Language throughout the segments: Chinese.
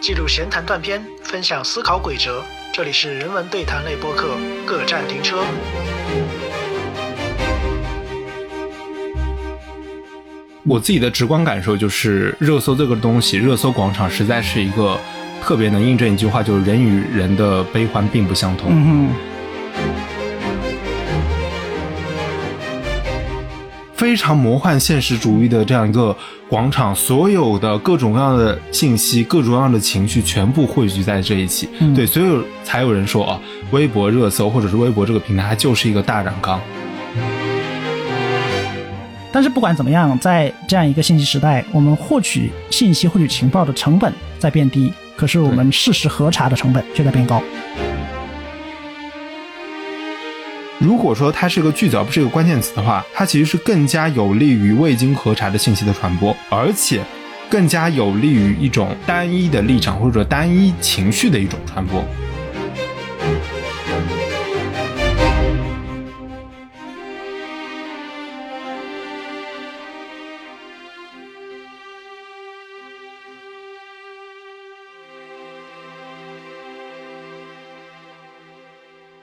记录闲谈断片，分享思考轨哲。这里是人文对谈类播客《各站停车》。我自己的直观感受就是，热搜这个东西，热搜广场实在是一个特别能印证一句话，就是人与人的悲欢并不相同。嗯非常魔幻现实主义的这样一个广场，所有的各种各样的信息、各种各样的情绪全部汇聚在这一起。对，所以才有人说啊，微博热搜或者是微博这个平台，它就是一个大染缸。但是不管怎么样，在这样一个信息时代，我们获取信息、获取情报的成本在变低，可是我们事实核查的成本却在变高。如果说它是个句子而不是一个关键词的话，它其实是更加有利于未经核查的信息的传播，而且更加有利于一种单一的立场或者单一情绪的一种传播。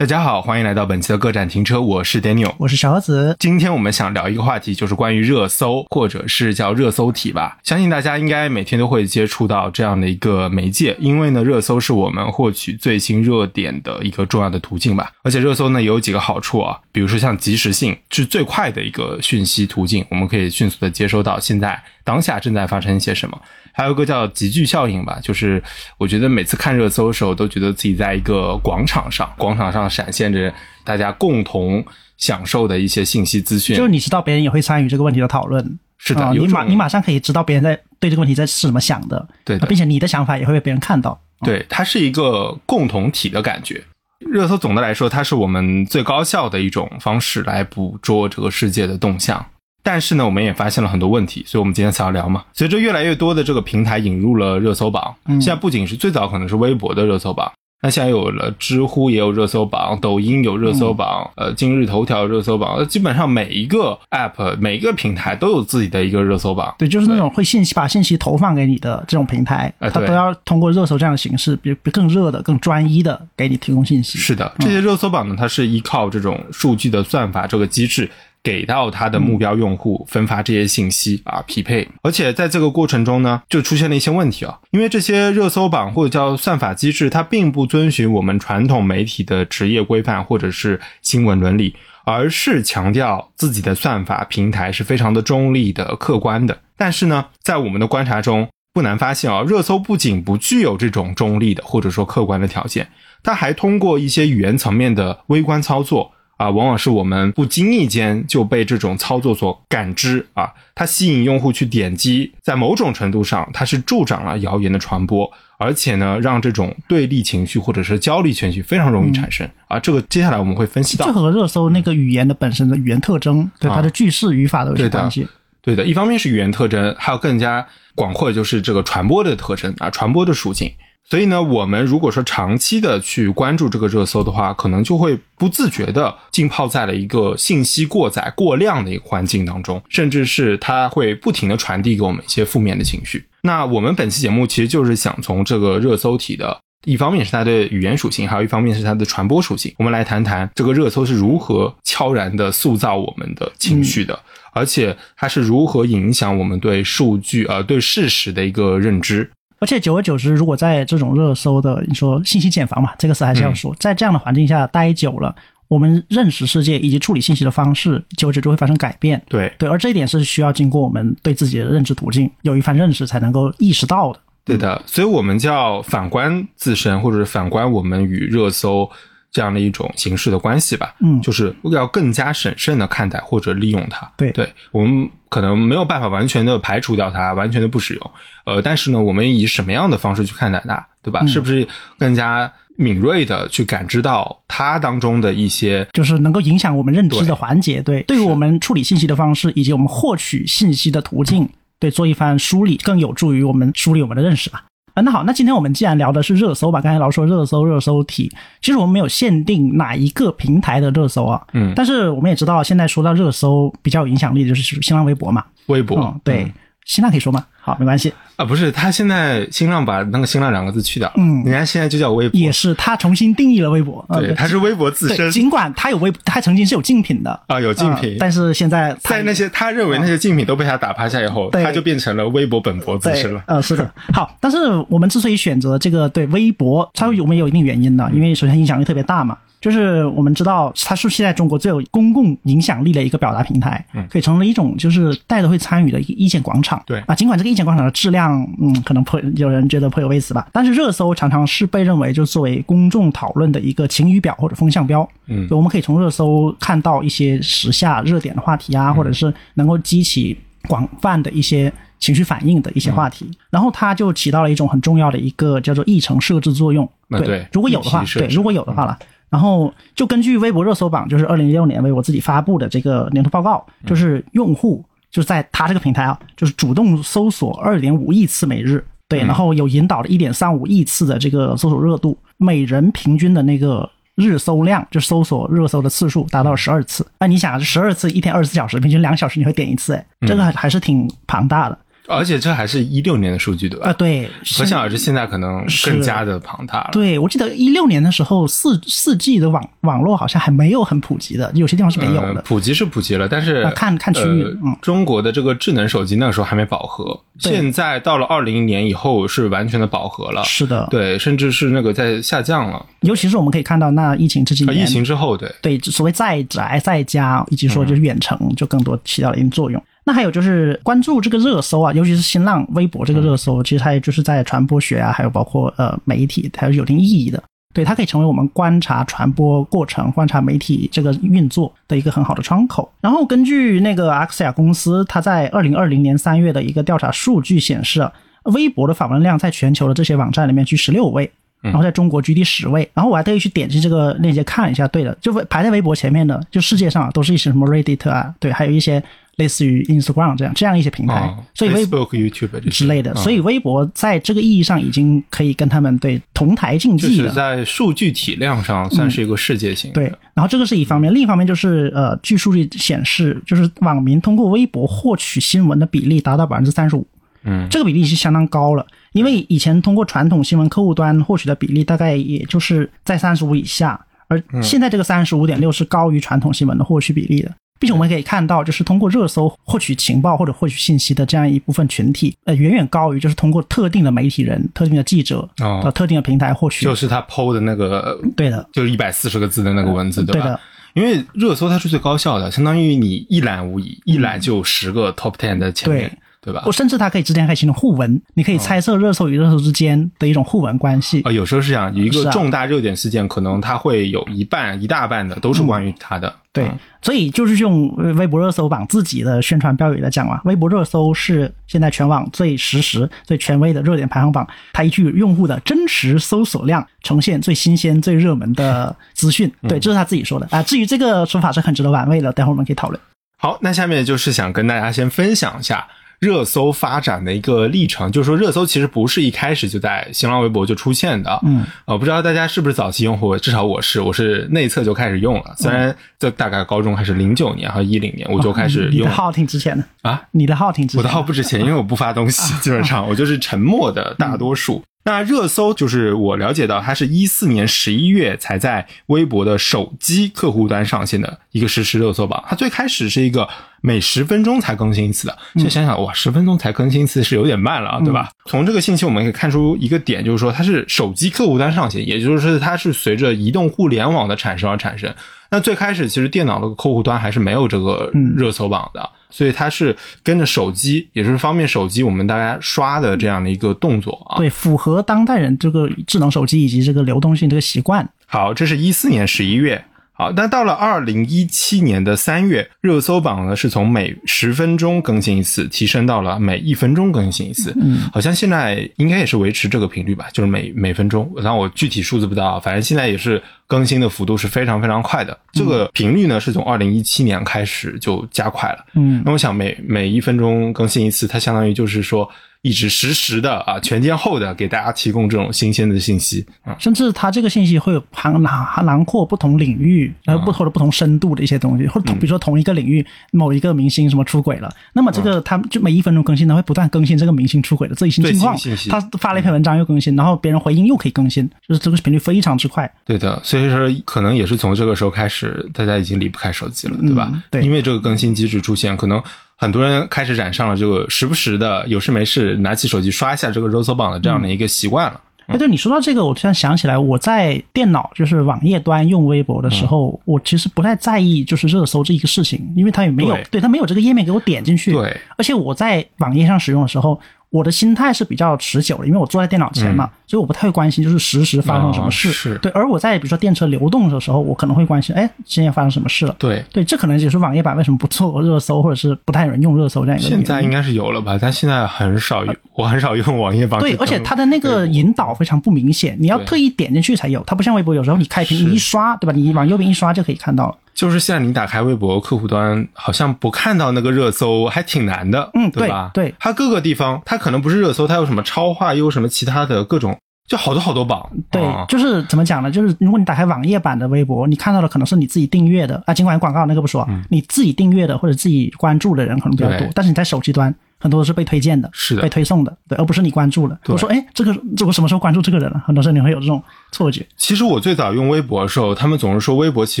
大家好，欢迎来到本期的各站停车，我是 Daniel，我是勺子。今天我们想聊一个话题，就是关于热搜，或者是叫热搜体吧。相信大家应该每天都会接触到这样的一个媒介，因为呢，热搜是我们获取最新热点的一个重要的途径吧。而且热搜呢有几个好处啊，比如说像及时性，是最快的一个讯息途径，我们可以迅速的接收到现在当下正在发生一些什么。还有一个叫集聚效应吧，就是我觉得每次看热搜的时候，都觉得自己在一个广场上，广场上闪现着大家共同享受的一些信息资讯。就是你知道别人也会参与这个问题的讨论，是的，你马你马上可以知道别人在对这个问题在是怎么想的，对，并且你的想法也会被别人看到。对，它是一个共同体的感觉。热搜总的来说，它是我们最高效的一种方式来捕捉这个世界的动向。但是呢，我们也发现了很多问题，所以我们今天才要聊嘛。随着越来越多的这个平台引入了热搜榜，现在不仅是最早可能是微博的热搜榜，那现在有了知乎也有热搜榜，抖音有热搜榜，呃，今日头条热搜榜，基本上每一个 app 每一个平台都有自己的一个热搜榜。对，就是那种会信息把信息投放给你的这种平台，它都要通过热搜这样的形式，比比更热的、更专一的给你提供信息。是的，这些热搜榜呢，它是依靠这种数据的算法这个机制。给到他的目标用户分发这些信息啊，匹配。而且在这个过程中呢，就出现了一些问题啊，因为这些热搜榜或者叫算法机制，它并不遵循我们传统媒体的职业规范或者是新闻伦理，而是强调自己的算法平台是非常的中立的、客观的。但是呢，在我们的观察中，不难发现啊，热搜不仅不具有这种中立的或者说客观的条件，它还通过一些语言层面的微观操作。啊，往往是我们不经意间就被这种操作所感知啊，它吸引用户去点击，在某种程度上，它是助长了谣言的传播，而且呢，让这种对立情绪或者是焦虑情绪非常容易产生啊。这个接下来我们会分析到，这和热搜那个语言的本身的语言特征，对它的句式语法都有关系。对的，一方面是语言特征，还有更加广阔的就是这个传播的特征啊，传播的属性。所以呢，我们如果说长期的去关注这个热搜的话，可能就会不自觉的浸泡在了一个信息过载、过量的一个环境当中，甚至是它会不停的传递给我们一些负面的情绪。那我们本期节目其实就是想从这个热搜体的一方面是它的语言属性，还有一方面是它的传播属性，我们来谈谈这个热搜是如何悄然的塑造我们的情绪的，而且它是如何影响我们对数据、呃对事实的一个认知。而且久而久之，如果在这种热搜的你说信息茧房嘛，这个词还是要说，在这样的环境下待久了，我们认识世界以及处理信息的方式，久而久之会发生改变。对对，而这一点是需要经过我们对自己的认知途径有一番认识才能够意识到的。对的，所以我们叫反观自身，或者是反观我们与热搜。这样的一种形式的关系吧，嗯，就是要更加审慎的看待或者利用它。对，对我们可能没有办法完全的排除掉它，完全的不使用。呃，但是呢，我们以什么样的方式去看待它，对吧？是不是更加敏锐的去感知到它当中的一些，就是能够影响我们认知的环节？对，对于我们处理信息的方式以及我们获取信息的途径，对，做一番梳理，更有助于我们梳理我们的认识吧。啊，那好，那今天我们既然聊的是热搜吧，刚才老说热搜热搜体，其实我们没有限定哪一个平台的热搜啊，嗯，但是我们也知道，现在说到热搜比较有影响力的就是新浪微博嘛，微博，嗯对，新浪可以说吗？好，没关系。啊，不是，他现在新浪把那个新浪两个字去掉，嗯人家现在就叫微博，也是他重新定义了微博。呃对，他是微博自，身尽管他有微，他曾经是有竞品的啊，有竞品呃，但是现在他在那些他认为那些竞品都被他打趴下以后，他就变成了微博本博自身了，。对呃，是的。好，但是我们之所以选择这个对微博，它我们有一定原因的，因为首先影响力特别大嘛。就是我们知道，它是现在中国最有公共影响力的一个表达平台，嗯可以成为一种就是大家都会参与的一个意见广场。对啊，尽管这个意见广场的质量，嗯，可能颇有人觉得颇有微词吧，但是热搜常常是被认为就作为公众讨论的一个晴雨表或者风向标。嗯我们可以从热搜看到一些时下热点的话题啊，或者是能够激起广泛的一些情绪反应的一些话题，然后它就起到了一种很重要的一个叫做议程设置作用。对，如果有的话对，如果有的话了。然后就根据微博热搜榜，就是二零一六年微博自己发布的这个年度报告，就是用户就是在他这个平台啊，就是主动搜索二点五亿次每日，对，然后有引导了一点三五亿次的这个搜索热度，每人平均的那个日搜量，就搜索热搜的次数达到十二次。那你想，十二次一天二十四小时，平均两小时你会点一次，哎，这个还还是挺庞大的而且这还是一六年的数据，对吧？啊。对，可想而知，现在可能更加的庞大了。对，我记得一六年的时候，四四 G 的网网络好像还没有很普及的，有些地方是没有的。呃普及是普及了，但是、啊看看区域呃嗯中国的这个智能手机那个时候还没饱和，对现在到了二零年以后是完全的饱和了。是的，对，甚至是那个在下降了。尤其是我们可以看到，那疫情这几啊，年，疫情之后，对，对所谓在宅在家，以及说就是远程，就更多起到了一定作用。那还有就是关注这个热搜啊，尤其是新浪微博这个热搜，其实它也就是在传播学啊，还有包括呃媒体，它是有一定意义的。对，它可以成为我们观察传播过程、观察媒体这个运作的一个很好的窗口。然后根据那个阿克西亚公司，它在二零二零年三月的一个调查数据显示啊，微博的访问量在全球的这些网站里面居十六位。然后在中国居第十位，然后我还特意去点击这个链接看一下，对的，就排在微博前面的，就世界上都是一些什么 Reddit 啊，对，还有一些类似于 Instagram 这样这样一些平台，哦所以微 Facebook、YouTube 之类的，嗯所以微博在这个意义上已经可以跟他们对同台竞就是技了。在数据体量上算是一个世界性的。对，然后这个是一方面，另一方面就是呃，据数据显示，就是网民通过微博获取新闻的比例达到百分之三十五，嗯，这个比例是相当高了。因为以前通过传统新闻客户端获取的比例大概也就是在三十五以下，而现在这个三十五点六是高于传统新闻的获取比例的。并且我们可以看到，就是通过热搜获取情报或者获取信息的这样一部分群体，呃，远远高于就是通过特定的媒体人、特定的记者、哦呃特定的平台获取。就是他 PO 的那个，对的，就是一百四十个字的那个文字，吧？对的。因为热搜它是最高效的，相当于你一览无遗，一览就有十个 top ten 的前面，对吧我？甚至它可以之间可以形成互文，你可以猜测热搜与热搜之间的一种互文关系。啊，有时候是这样，有一个重大热点事件，可能它会有一半、一大半的都是关于它的。对嗯，所以就是用呃微博热搜榜自己的宣传标语来讲嘛，微博热搜是现在全网最实时、最权威的热点排行榜，它依据用户的真实搜索量呈现最新鲜、最热门的资讯。对，这是他自己说的啊。至于这个说法是很值得玩味的，待会儿我们可以讨论。好，那下面就是想跟大家先分享一下热搜发展的一个历程，就是说热搜其实不是一开始就在新浪微博就出现的，嗯，呃，不知道大家是不是早期用户，至少我是，我是内测就开始用了，虽然在大概高中还是零九年和一零年我就开始用。了你的号挺值钱的，啊，你的号挺值钱我的号不值钱，因为我不发东西，基本上我就是沉默的大多数。那热搜就是我了解到，它是一四年十一月才在微博的手机客户端上线的一个实时热搜榜。它最开始是一个每十分钟才更新一次的，现在想想哇，十分钟才更新一次是有点慢了啊，对吧？从这个信息我们可以看出一个点，就是说它是手机客户端上线，也就是它是随着移动互联网的产生而产生。那最开始其实电脑的客户端还是没有这个热搜榜的，所以它是跟着手机，也就是方便手机我们大家刷的这样的一个动作啊。对，符合当代人这个智能手机以及这个流动性这个习惯。好，这是一四年十一月。好，但到了二零一七年的三月，热搜榜呢是从每十分钟更新一次，提升到了每一分钟更新一次。嗯，好像现在应该也是维持这个频率吧，就是每每分钟。然后我具体数字不知道，反正现在也是更新的幅度是非常非常快的。这个频率呢是从二零一七年开始就加快了。嗯，那我想每每一分钟更新一次，它相当于就是说。一直实时的啊，全天候的给大家提供这种新鲜的信息啊，甚至它这个信息会有涵囊囊括不同领域，然后不同的不同深度的一些东西，或者比如说同一个领域某一个明星什么出轨了，那么这个它就每一分钟更新，它会不断更新这个明星出轨的最新情况，他发了一篇文章又更新，然后别人回应又可以更新，就是这个频率非常之快。对的，所以说可能也是从这个时候开始，大家已经离不开手机了，对吧？对，因为这个更新机制出现，可能。很多人开始染上了这个时不时的有事没事拿起手机刷一下这个热搜榜的这样的一个习惯了。哎，对你说到这个，我突然想起来，我在电脑就是网页端用微博的时候，我其实不太在意就是热搜这一个事情，因为它也没有对它没有这个页面给我点进去。对，而且我在网页上使用的时候。我的心态是比较持久的，因为我坐在电脑前嘛，所以我不太会关心就是实时发生什么事。是，对。而我在比如说电车流动的时候，我可能会关心，哎，今天发生什么事了？对，对，这可能就是网页版为什么不做热搜，或者是不太有人用热搜这样一个。现在应该是有了吧？但现在很少用，我很少用网页版。对，而且它的那个引导非常不明显，你要特意点进去才有。它不像微博，有时候你开屏你一刷，对吧？你往右边一刷就可以看到了。就是现在，你打开微博客户端，好像不看到那个热搜还挺难的，嗯，对吧？对，它各个地方，它可能不是热搜，它有什么超话，又有什么其他的各种，就好多好多榜。对，就是怎么讲呢？就是如果你打开网页版的微博，你看到的可能是你自己订阅的啊，尽管广告那个不说，你自己订阅的或者自己关注的人可能比较多，但是你在手机端。很多都是被推荐的，是的，被推送的，对，而不是你关注的。我说，哎，这个这我什么时候关注这个人了？很多时候你会有这种错觉。其实我最早用微博的时候，他们总是说微博其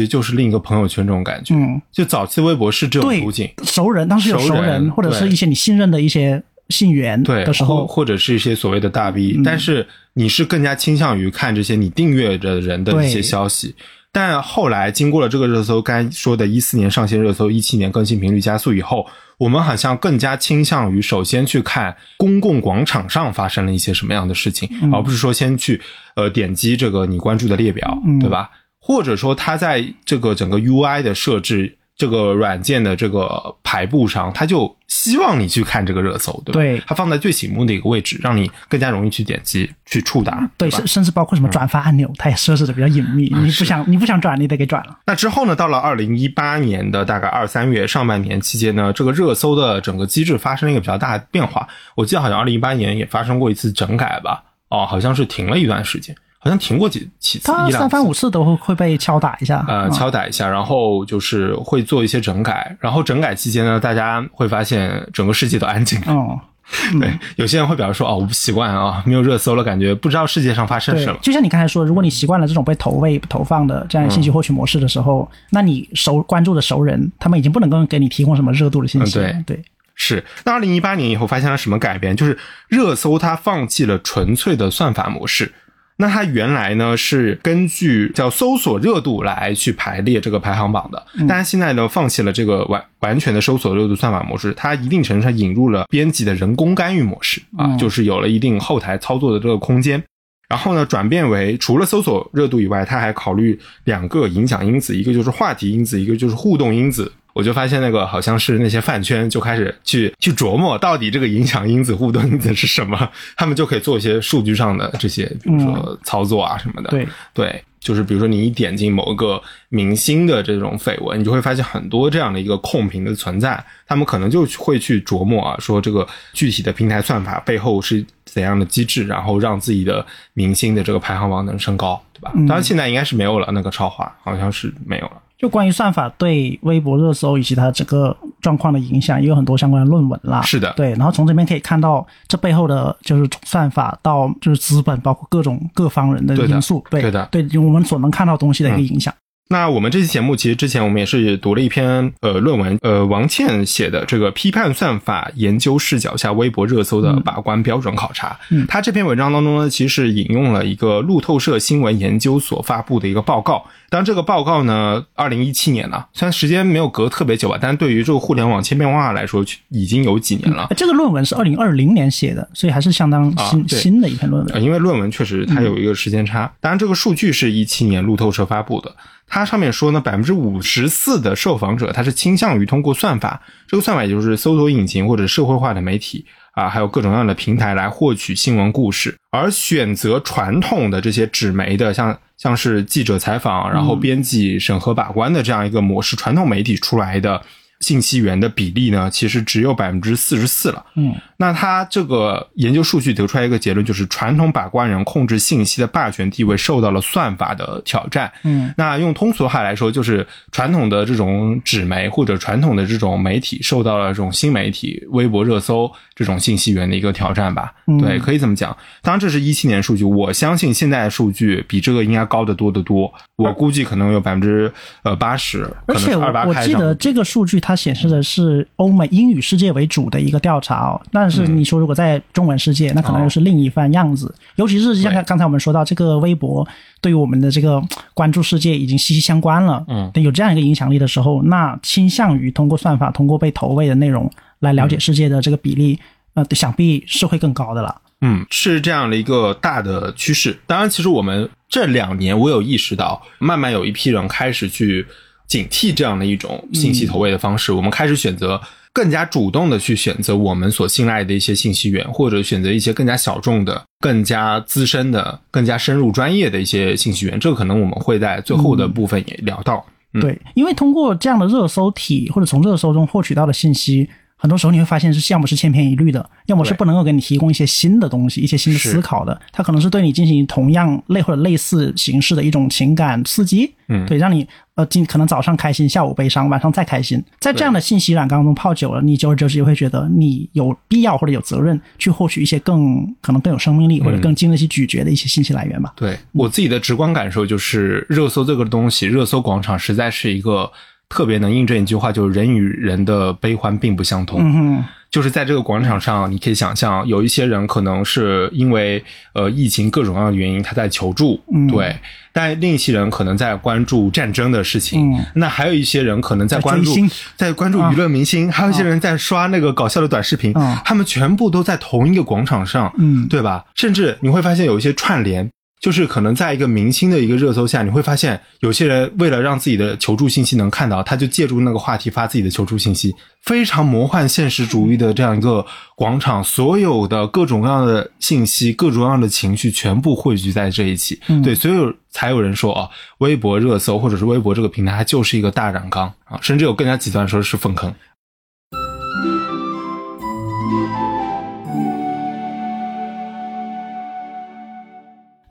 实就是另一个朋友圈这种感觉。嗯，就早期微博是这种途径，熟人当时有熟人，或者是一些你信任的一些信源的时候，或者是一些所谓的大 V，但是你是更加倾向于看这些你订阅的人的一些消息。但后来经过了这个热搜，刚才说的一四年上线热搜，一七年更新频率加速以后。我们好像更加倾向于首先去看公共广场上发生了一些什么样的事情，而不是说先去呃点击这个你关注的列表，对吧？或者说它在这个整个 UI 的设置。这个软件的这个排布上，它就希望你去看这个热搜，对吧？对，它放在最醒目的一个位置，让你更加容易去点击、去触达。对，甚甚至包括什么转发按钮，它也设置的比较隐秘。你不想你不想转，你得给转了。那之后呢？到了二零一八年的大概二三月上半年期间呢，这个热搜的整个机制发生了一个比较大的变化。我记得好像二零一八年也发生过一次整改吧？哦，好像是停了一段时间。好像停过几几次，他三番五次都会会被敲打一下，呃，敲打一下，然后就是会做一些整改，然后整改期间呢，大家会发现整个世界都安静了。哦，对，有些人会表示说，哦，我不习惯啊，没有热搜了，感觉不知道世界上发生什么。就像你刚才说，如果你习惯了这种被投喂、投放的这样信息获取模式的时候，那你熟关注的熟人，他们已经不能够给你提供什么热度的信息。对对，是。那二零一八年以后发生了什么改变？就是热搜它放弃了纯粹的算法模式。那它原来呢是根据叫搜索热度来去排列这个排行榜的，但是现在呢放弃了这个完完全的搜索热度算法模式，它一定程度上引入了编辑的人工干预模式啊，就是有了一定后台操作的这个空间。然后呢转变为除了搜索热度以外，它还考虑两个影响因子，一个就是话题因子，一个就是互动因子。我就发现那个好像是那些饭圈就开始去去琢磨到底这个影响因子、互动因子是什么，他们就可以做一些数据上的这些，比如说操作啊什么的。对对，就是比如说你一点进某一个明星的这种绯闻，你就会发现很多这样的一个控评的存在，他们可能就会去琢磨啊，说这个具体的平台算法背后是怎样的机制，然后让自己的明星的这个排行榜能升高，对吧？当然现在应该是没有了那个超话，好像是没有了。就关于算法对微博热搜以及它整个状况的影响，也有很多相关的论文啦。是的，对。然后从这边可以看到，这背后的就是算法到就是资本，包括各种各方人的因素，对的，对我们所能看到东西的一个影响。那我们这期节目其实之前我们也是读了一篇呃论文，呃王倩写的这个批判算法研究视角下微博热搜的把关标准考察。嗯，他这篇文章当中呢，其实是引用了一个路透社新闻研究所发布的一个报告。当然，这个报告呢，二零一七年了，虽然时间没有隔特别久吧，但是对于这个互联网千变万化来说，已经有几年了。这个论文是二零二零年写的，所以还是相当新新的一篇论文。因为论文确实它有一个时间差。当然，这个数据是一七年路透社发布的。它上面说呢，百分之五十四的受访者他是倾向于通过算法，这个算法也就是搜索引擎或者社会化的媒体啊，还有各种各样的平台来获取新闻故事，而选择传统的这些纸媒的，像像是记者采访，然后编辑审核把关的这样一个模式，传统媒体出来的。信息源的比例呢，其实只有百分之四十四了。嗯，那他这个研究数据得出来一个结论，就是传统把关人控制信息的霸权地位受到了算法的挑战。嗯，那用通俗话来说，就是传统的这种纸媒或者传统的这种媒体受到了这种新媒体、微博热搜这种信息源的一个挑战吧。对，可以这么讲。当然，这是一七年数据，我相信现在的数据比这个应该高得多得多。我估计可能有百分之呃八十，而且我我记得这个数据它显示的是欧美英语世界为主的一个调查哦。但是你说如果在中文世界，那可能又是另一番样子。尤其是像刚才我们说到这个微博，对于我们的这个关注世界已经息息相关了。嗯，有这样一个影响力的时候，那倾向于通过算法、通过被投喂的内容来了解世界的这个比例，呃，想必是会更高的了。嗯，是这样的一个大的趋势。当然，其实我们这两年，我有意识到，慢慢有一批人开始去警惕这样的一种信息投喂的方式。我们开始选择更加主动的去选择我们所信赖的一些信息源，或者选择一些更加小众的、更加资深的、更加深入专业的一些信息源。这个可能我们会在最后的部分也聊到。对，因为通过这样的热搜体或者从热搜中获取到的信息。很多时候你会发现是要么是千篇一律的，要么是不能够给你提供一些新的东西、一些新的思考的。它可能是对你进行同样类或者类似形式的一种情感刺激，嗯，对，让你呃今可能早上开心，下午悲伤，晚上再开心。在这样的信息染缸中泡久了，你久而久之就会觉得你有必要或者有责任去获取一些更可能更有生命力或者更经得起咀嚼的一些信息来源吧。对我自己的直观感受就是，热搜这个东西，热搜广场实在是一个。特别能印证一句话，就是人与人的悲欢并不相同。嗯就是在这个广场上，你可以想象，有一些人可能是因为呃疫情各种各样的原因，他在求助，对；但另一些人可能在关注战争的事情。那还有一些人可能在关注在关注娱乐明星，还有一些人在刷那个搞笑的短视频。他们全部都在同一个广场上，嗯，对吧？甚至你会发现有一些串联。就是可能在一个明星的一个热搜下，你会发现有些人为了让自己的求助信息能看到，他就借助那个话题发自己的求助信息，非常魔幻现实主义的这样一个广场，所有的各种各样的信息、各种各样的情绪全部汇聚在这一起，对，所有才有人说啊，微博热搜或者是微博这个平台，它就是一个大染缸啊，甚至有更加极端说是粪坑。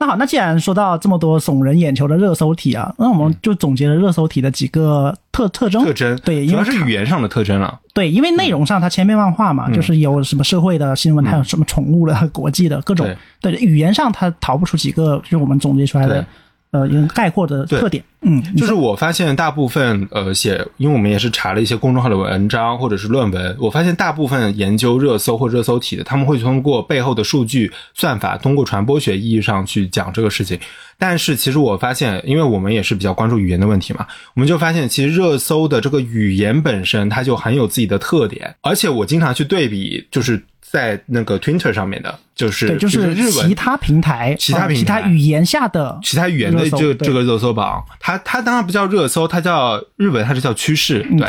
那好，那既然说到这么多耸人眼球的热搜体啊，那我们就总结了热搜体的几个特特征。特征对，主要是语言上的特征了。对，因为内容上它千变万化嘛，就是有什么社会的新闻，还有什么宠物的、国际的各种。对，语言上它逃不出几个，就是我们总结出来的。呃，一个概括的特点，嗯，就是我发现大部分呃写，因为我们也是查了一些公众号的文章或者是论文，我发现大部分研究热搜或热搜体的，他们会通过背后的数据算法，通过传播学意义上去讲这个事情。但是其实我发现，因为我们也是比较关注语言的问题嘛，我们就发现其实热搜的这个语言本身它就很有自己的特点，而且我经常去对比，就是。在那个 Twitter 上面的，就是对，就是日文其他平台，其他平台，其他语言下的其他语言的这个这个热搜榜，它它当然不叫热搜，它叫日本，它是叫趋势，对，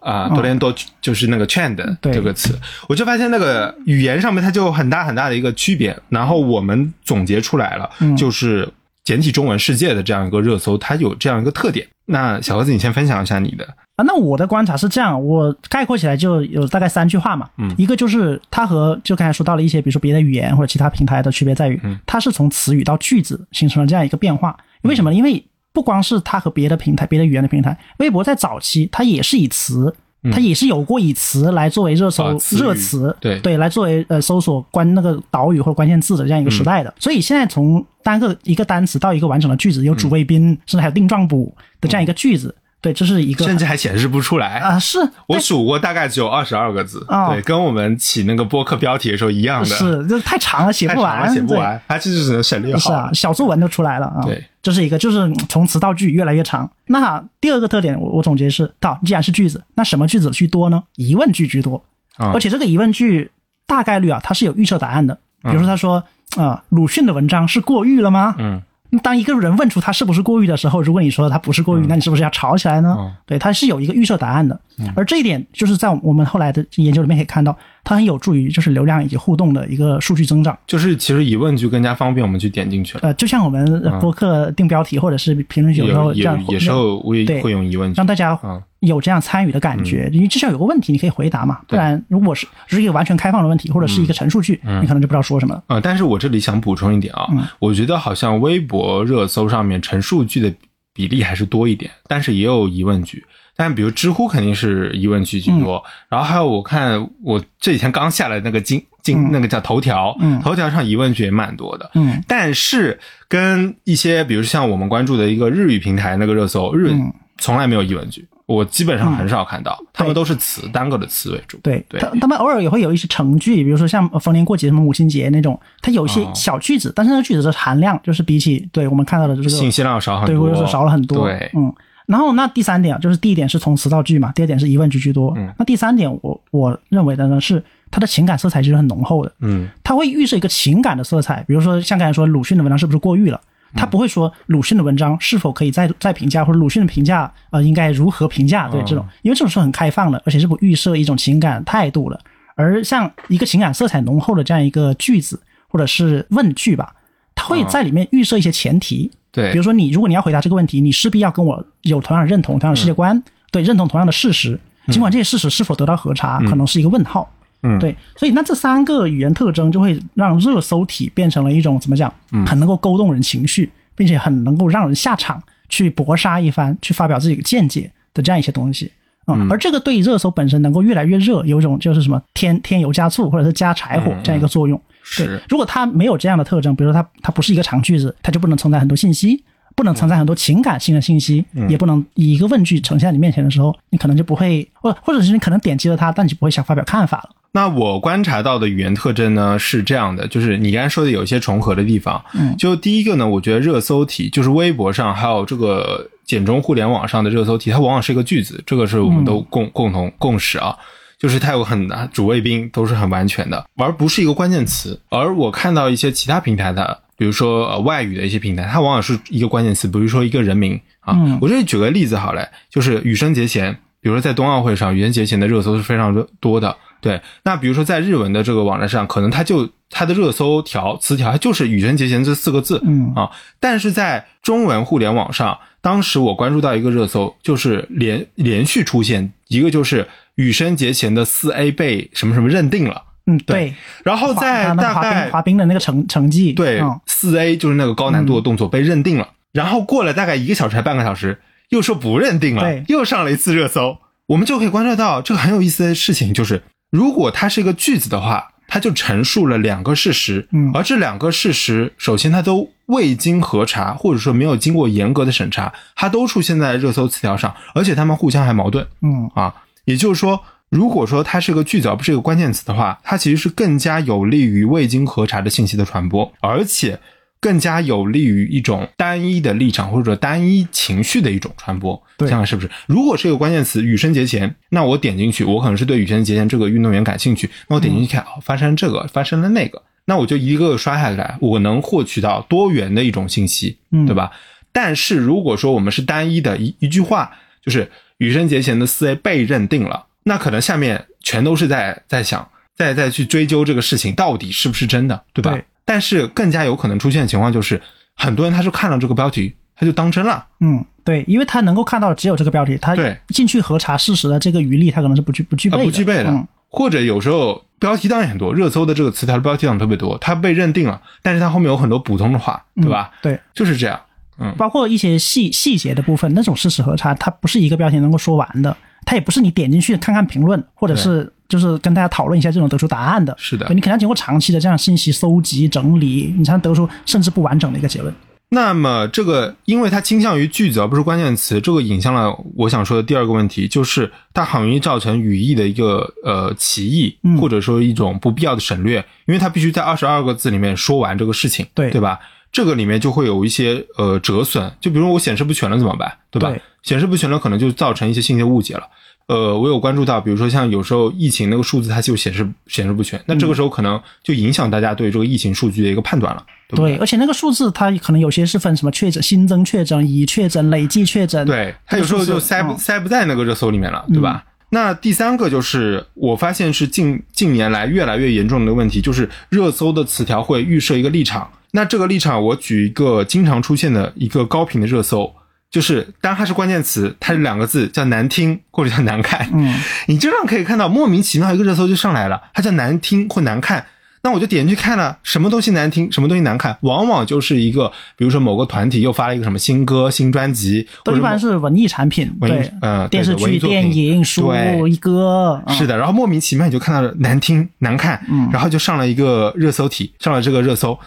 啊，托连多就是那个 trend 这个词，我就发现那个语言上面它就很大很大的一个区别，然后我们总结出来了，就是简体中文世界的这样一个热搜，它有这样一个特点。那小盒子，你先分享一下你的。啊，那我的观察是这样，我概括起来就有大概三句话嘛。嗯，一个就是它和就刚才说到了一些，比如说别的语言或者其他平台的区别在于，它是从词语到句子形成了这样一个变化。为什么？因为不光是它和别的平台、别的语言的平台，微博在早期它也是以词，它也是有过以词来作为热搜热词，对对，来作为呃搜索关那个岛屿或者关键字的这样一个时代的。所以现在从单个一个单词到一个完整的句子，有主谓宾，甚至还有定状补的这样一个句子。对，这是一个，甚至还显示不出来啊！是我数过，大概只有二十二个字，对，跟我们起那个播客标题的时候一样的。是，就太长了，写不完，写不完，它就是只能省略号。是啊，小作文都出来了啊！对，这是一个，就是从词到句越来越长。那第二个特点，我我总结是：到既然是句子，那什么句子居多呢？疑问句居多，而且这个疑问句大概率啊，它是有预测答案的。比如说，他说啊，鲁迅的文章是过誉了吗？嗯。当一个人问出他是不是过誉的时候，如果你说他不是过誉，那你是不是要吵起来呢？嗯。对，他是有一个预设答案的，而这一点就是在我们后来的研究里面可以看到，它很有助于就是流量以及互动的一个数据增长。就是其实疑问句更加方便我们去点进去了。呃，就像我们播客定标题或者是评论区有时候有这样有有时候会用疑问句。让，大家嗯有这样参与的感觉，因为至少有个问题你可以回答嘛，不然如果是是一个完全开放的问题或者是一个陈述句，你可能就不知道说什么了。呃，但是我这里想补充一点啊，嗯。我觉得好像微博热搜上面陈述句的比例还是多一点，但是也有疑问句。但比如知乎肯定是疑问句居多，嗯。然后还有我看我这几天刚下来那个金金、嗯。那个叫头条，嗯。头条上疑问句也蛮多的。嗯。但是跟一些比如像我们关注的一个日语平台那个热搜，日从来没有疑问句，我基本上很少看到，他们都是词单个的词为主。对，对他他们偶尔也会有一些成句，比如说像逢年过节什么母亲节那种，它有一些哦小句子，但是那个句子的含量就是比起对我们看到的这个信息量少很对，多，或者说少了很多。对，嗯。然后那第三点啊，就是第一点是从词到句嘛，第二点是疑问句居多。嗯那第三点我我认为的呢是它的情感色彩其实很浓厚的，嗯它会预设一个情感的色彩，比如说像刚才说鲁迅的文章是不是过誉了。他不会说鲁迅的文章是否可以再再评价，或者鲁迅的评价呃应该如何评价，对哦这种，因为这种是很开放的，而且是不预设一种情感态度了。而像一个情感色彩浓厚的这样一个句子或者是问句吧，它会在里面预设一些前提，对，比如说你如果你要回答这个问题，你势必要跟我有同样的认同、同样的世界观，对，认同同样的事实，尽管这些事实是否得到核查，可能是一个问号。嗯对，所以那这三个语言特征就会让热搜体变成了一种怎么讲，很能够勾动人情绪，并且很能够让人下场去搏杀一番，去发表自己的见解的这样一些东西。嗯，而这个对热搜本身能够越来越热，有一种就是什么添添油加醋或者是加柴火这样一个作用。对是，如果它没有这样的特征，比如说它它不是一个长句子，它就不能承载很多信息，不能承载很多情感性的信息，也不能以一个问句呈现在你面前的时候，你可能就不会，或或者是你可能点击了它，但你就不会想发表看法了。那我观察到的语言特征呢是这样的，就是你刚才说的有一些重合的地方。嗯，就第一个呢，我觉得热搜题就是微博上还有这个简中互联网上的热搜题，它往往是一个句子，这个是我们都共、共同共识啊。就是它有很主谓宾都是很完全的，而不是一个关键词。而我看到一些其他平台的，比如说呃外语的一些平台，它往往是一个关键词，比如说一个人名啊。嗯我这里举个例子好了，就是羽生结弦，比如说在冬奥会上，羽生结弦的热搜是非常多的。对，那比如说在日文的这个网站上，可能它就它的热搜条词条，它就是羽生结弦这四个字，嗯啊，但是在中文互联网上，当时我关注到一个热搜，就是连连续出现一个就是羽生结弦的四 A 被什么什么认定了，嗯，对对，然后在大概滑冰的那个成成绩，对嗯，四 A 就是那个高难度的动作被认定了，然后过了大概一个小时还半个小时，又说不认定了，又上了一次热搜。我们就可以观察到这个很有意思的事情，就是如果它是一个句子的话，它就陈述了两个事实，嗯而这两个事实，首先它都未经核查，或者说没有经过严格的审查，它都出现在热搜词条上，而且它们互相还矛盾。嗯啊，也就是说，如果说它是个句子而不是一个关键词的话，它其实是更加有利于未经核查的信息的传播，而且更加有利于一种单一的立场或者单一情绪的一种传播。对这样是不是？如果是一个关键词羽生结弦，那我点进去，我可能是对羽生结弦这个运动员感兴趣，那我点进去看，哦，发生这个，发生了那个，那我就一个个刷下来，我能获取到多元的一种信息，嗯对吧？但是如果说我们是单一的一一句话，就是羽生结弦的思维被认定了，那可能下面全都是在在想，在再去追究这个事情到底是不是真的，对吧？对但是更加有可能出现的情况就是，很多人他是看了这个标题，他就当真了，嗯，对，因为他能够看到只有这个标题，他对。进去核查事实的这个余力，他可能是不具不具备啊，的，不具备的。嗯。或者有时候标题党也很多，热搜的这个词条的标题党特别多，它被认定了，但是它后面有很多补充的话，对吧？嗯对，就是这样。嗯，包括一些细细节的部分，那种事实核查，它不是一个标题能够说完的，它也不是你点进去看看评论，或者是就是跟大家讨论一下这种得出答案的。是的你肯定要经过长期的这样信息搜集整理，你才能得出甚至不完整的一个结论。那么这个，因为它倾向于句子而不是关键词，这个引向了我想说的第二个问题，就是它很容易造成语义的一个呃歧义嗯，或者说一种不必要的省略，因为它必须在二十二个字里面说完这个事情，对对吧？这个里面就会有一些呃折损，就比如我显示不全了怎么办，对吧？对显示不全了，可能就造成一些信息误解了。呃，我有关注到，比如说像有时候疫情那个数字它就显示显示不全，那这个时候可能就影响大家对这个疫情数据的一个判断了，对而且那个数字它可能有些是分什么确诊、新增确诊、已确诊、累计确诊，对，它有时候就塞不、嗯塞不在那个热搜里面了，对吧？那第三个就是我发现是近近年来越来越严重的问题，就是热搜的词条会预设一个立场。那这个立场，我举一个经常出现的一个高频的热搜，就是当它是关键词，它是两个字叫难听或者叫难看，嗯，你经常可以看到莫名其妙一个热搜就上来了，它叫难听或难看。那我就点进去看了，什么东西难听，什么东西难看，往往就是一个，比如说某个团体又发了一个什么新歌、新专辑，都一般是文艺产品，文艺对，呃电视剧、电影、书对、歌，嗯。是的，然后莫名其妙你就看到了难听、难看，嗯。然后就上了一个热搜体，上了这个热搜，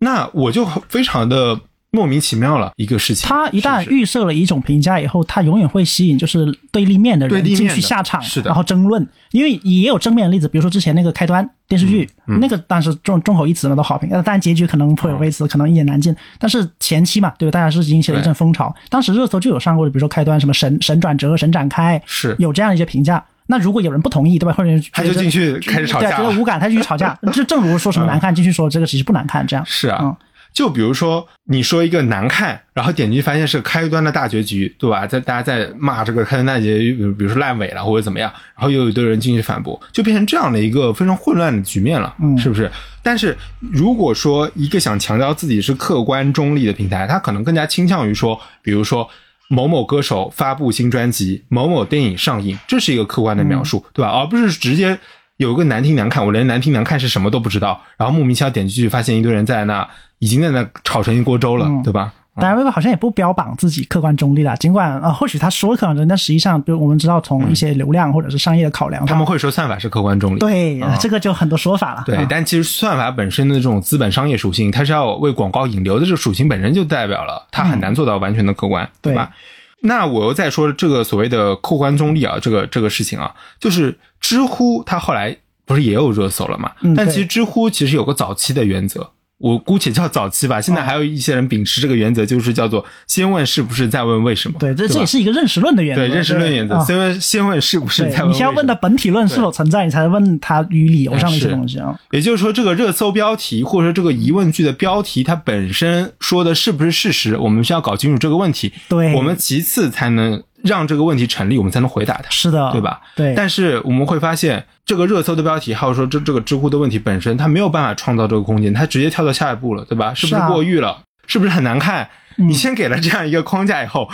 那我就非常的莫名其妙了一个事情。他一旦预设了一种评价以后，他永远会吸引就是对立面的人进去下场，是的然后争论。因为也有正面的例子，比如说之前那个开端电视剧，嗯那个当时众众口一词嘛，都好评。呃，当然结局可能颇有微词，可能一言难尽。但是前期嘛，对吧？大家是引起了一阵风潮。当时热搜就有上过的，比如说开端什么神神转折、神展开，是有这样一些评价。那如果有人不同意，对吧？或者他就进去开始吵，架觉得无感，他就去吵架。就正如说什么难看，继续说这个其实不难看，这样是啊，嗯就比如说你说一个难看，然后点进去发现是开端的大结局，对吧？在大家在骂这个开端大结局，比如比如说烂尾了或者怎么样，然后又有一堆人进去反驳，就变成这样的一个非常混乱的局面了，嗯是不是？但是如果说一个想强调自己是客观中立的平台，他可能更加倾向于说，比如说。某某歌手发布新专辑，某某电影上映，这是一个客观的描述，对吧？而不是直接有个难听难看，我连难听难看是什么都不知道，然后莫名其妙点进去，发现一堆人在那已经在那炒成一锅粥了，嗯对吧？当然，微博好像也不标榜自己客观中立啦。尽管啊、呃或许他说客观中立，但实际上，比如我们知道，从一些流量或者是商业的考量上，他们会说算法是客观中立，对、啊这个就很多说法了。对啊，但其实算法本身的这种资本商业属性，它是要为广告引流的这个属性本身就代表了它很难做到完全的客观，对吧？那我又再说这个所谓的客观中立啊，这个这个事情啊，就是知乎它后来不是也有热搜了嘛？嗯但其实知乎其实有个早期的原则。我姑且叫早期吧，现在还有一些人秉持这个原则，就是叫做先问是不是，再问为什么。对，这这也是一个认识论的原则。对认识论原则，啊先问先问是不是，再问你先要问的本体论是否存在，你才问它与理由上的一些东西啊。也就是说，这个热搜标题或者说这个疑问句的标题，它本身说的是不是事实，我们需要搞清楚这个问题。对我们其次才能让这个问题成立，我们才能回答它。是的，对吧？对，但是我们会发现，这个热搜的标题，还有说这这个知乎的问题本身，它没有办法创造这个空间，它直接跳到下一步了，对吧？是不是过誉了？是不是很难看？嗯你先给了这样一个框架以后，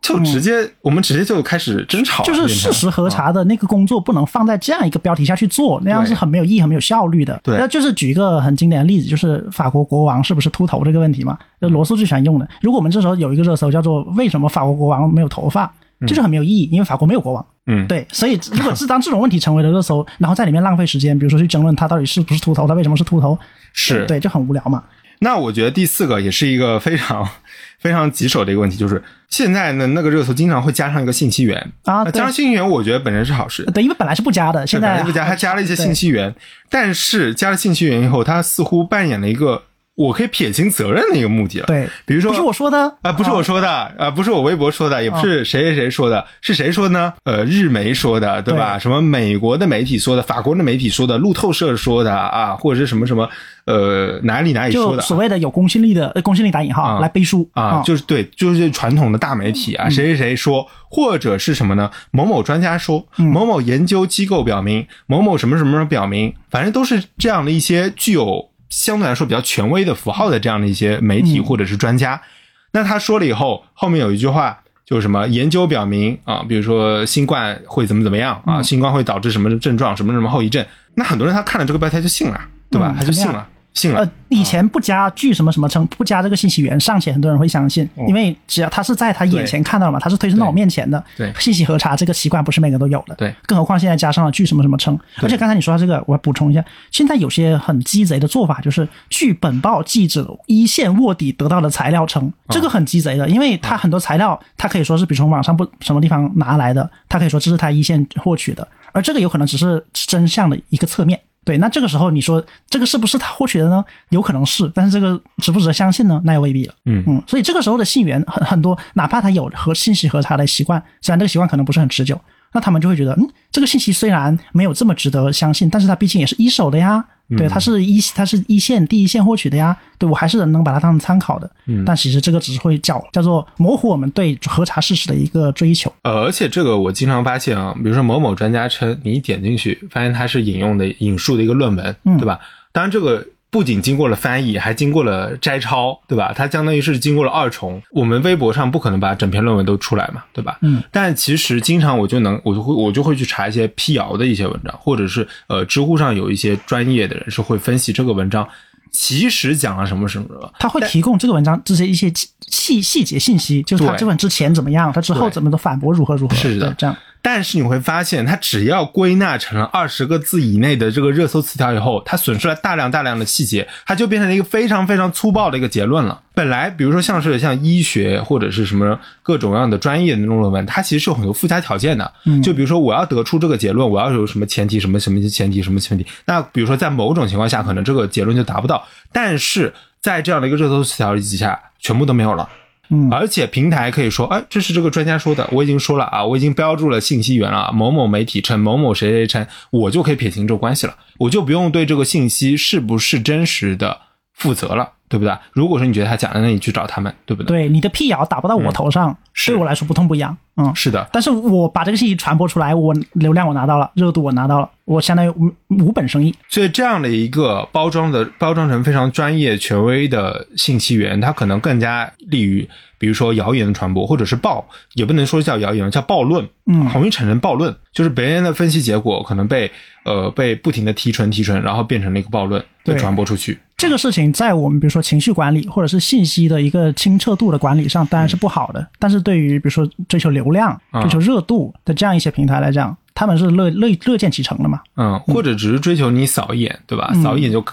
就直接、我们直接就开始争吵，就是事实核查的那个工作不能放在这样一个标题下去做，那样是很没有意义、很没有效率的。对那就是举一个很经典的例子，就是法国国王是不是秃头这个问题嘛？就罗素最喜欢用的。如果我们这时候有一个热搜叫做“为什么法国国王没有头发”，这就很没有意义，因为法国没有国王。嗯，对，所以如果是当这种问题成为了热搜，然后在里面浪费时间，比如说去争论他到底是不是秃头，他为什么是秃头，是对，就很无聊嘛。那我觉得第四个也是一个非常非常棘手的一个问题，就是现在呢那个热搜经常会加上一个信息源啊加上信息源，我觉得本身是好事。对，因为本来是不加的，现在本来不加，它加了一些信息源，但是加了信息源以后，它似乎扮演了一个我可以撇清责任的一个目的了。，对，比如说不是我说的啊，不是我说的，啊，不是我微博说的，也不是谁谁谁说的，是谁说的呢？呃，日媒说的，对吧？什么美国的媒体说的，法国的媒体说的，路透社说的啊，或者是什么什么呃哪里哪里说的所谓的有公信力的，呃公信力打引号、啊来背书啊，就是对，就是传统的大媒体啊，谁谁谁说，或者是什么呢？某某专家说，某某研究机构表明，某某什么什么表明，反正都是这样的一些具有相对来说比较权威的符号的这样的一些媒体或者是专家。那他说了以后，后面有一句话。就是什么研究表明啊，比如说新冠会怎么怎么样啊，新冠会导致什么症状，什么什么后遗症，那很多人他看了这个标题就信了，对吧？嗯他就信了，信了呃，以前不加据什么什么称，不加这个信息源，尚且很多人会相信，因为只要他是在他眼前看到了嘛，他是推送到我面前的。对信息核查这个习惯不是每个人都有的。对，更何况现在加上了据什么什么称，而且刚才你说到这个，我要补充一下，现在有些很鸡贼的做法，就是据本报记者一线卧底得到的材料称，这个很鸡贼的，因为他很多材料，他可以说是比如从网上不什么地方拿来的，他可以说这是他一线获取的，而这个有可能只是真相的一个侧面。对，那这个时候你说这个是不是他获取的呢？有可能是，但是这个值不值得相信呢？那也未必了。嗯嗯，所以这个时候的信源很很多，哪怕他有和信息核查的习惯，虽然这个习惯可能不是很持久，那他们就会觉得，嗯，这个信息虽然没有这么值得相信，但是它毕竟也是一手的呀。对，它是一它是一线第一线获取的呀，对我还是能把它当成参考的。嗯但其实这个只是会叫叫做模糊我们对核查事实的一个追求。呃，而且这个我经常发现啊，比如说某某专家称，你一点进去，发现它是引用的引述的一个论文，嗯对吧？当然这个。不仅经过了翻译，还经过了摘抄，对吧？它相当于是经过了二重。我们微博上不可能把整篇论文都出来嘛，对吧？嗯。但其实经常我就能，我就会我就会去查一些辟谣的一些文章，或者是呃，知乎上有一些专业的人是会分析这个文章其实讲了什么什么什么。他会提供这个文章这些一些细细节信息，就是他这本之前怎么样，他之后怎么的反驳如何如何。是的对这样。但是你会发现，它只要归纳成了二十个字以内的这个热搜词条以后，它损失了大量大量的细节，它就变成了一个非常非常粗暴的一个结论了。本来，比如说像是像医学或者是什么各种各样的专业的那种论文，它其实是有很多附加条件的。嗯就比如说我要得出这个结论，我要有什么前提，什么什么前提，什么前提。那比如说在某种情况下，可能这个结论就达不到，但是在这样的一个热搜词条底下，全部都没有了。嗯。而且平台可以说，哎，这是这个专家说的，我已经说了啊，我已经标注了信息源了，某某媒体称，某某谁谁称，我就可以撇清这关系了，我就不用对这个信息是不是真实的负责了，对不对？如果说你觉得他假的，那你去找他们，对不对？对你的辟谣打不到我头上，是对我来说不痛不痒。嗯，是的，但是我把这个信息传播出来，我流量我拿到了，热度我拿到了，我相当于无无本生意。所以这样的一个包装的包装成非常专业权威的信息源，它可能更加利于，比如说谣言的传播，或者是报，也不能说叫谣言，叫暴论，嗯容易产生暴论，就是别人的分析结果可能被呃被不停的提纯提纯，然后变成了一个暴论，被对传播出去。这个事情在我们比如说情绪管理或者是信息的一个清澈度的管理上，当然是不好的。但是对于比如说追求流量、嗯追求热度的这样一些平台来讲，他们是乐乐乐见其成的嘛。嗯，或者只是追求你扫一眼，对吧？嗯扫一眼就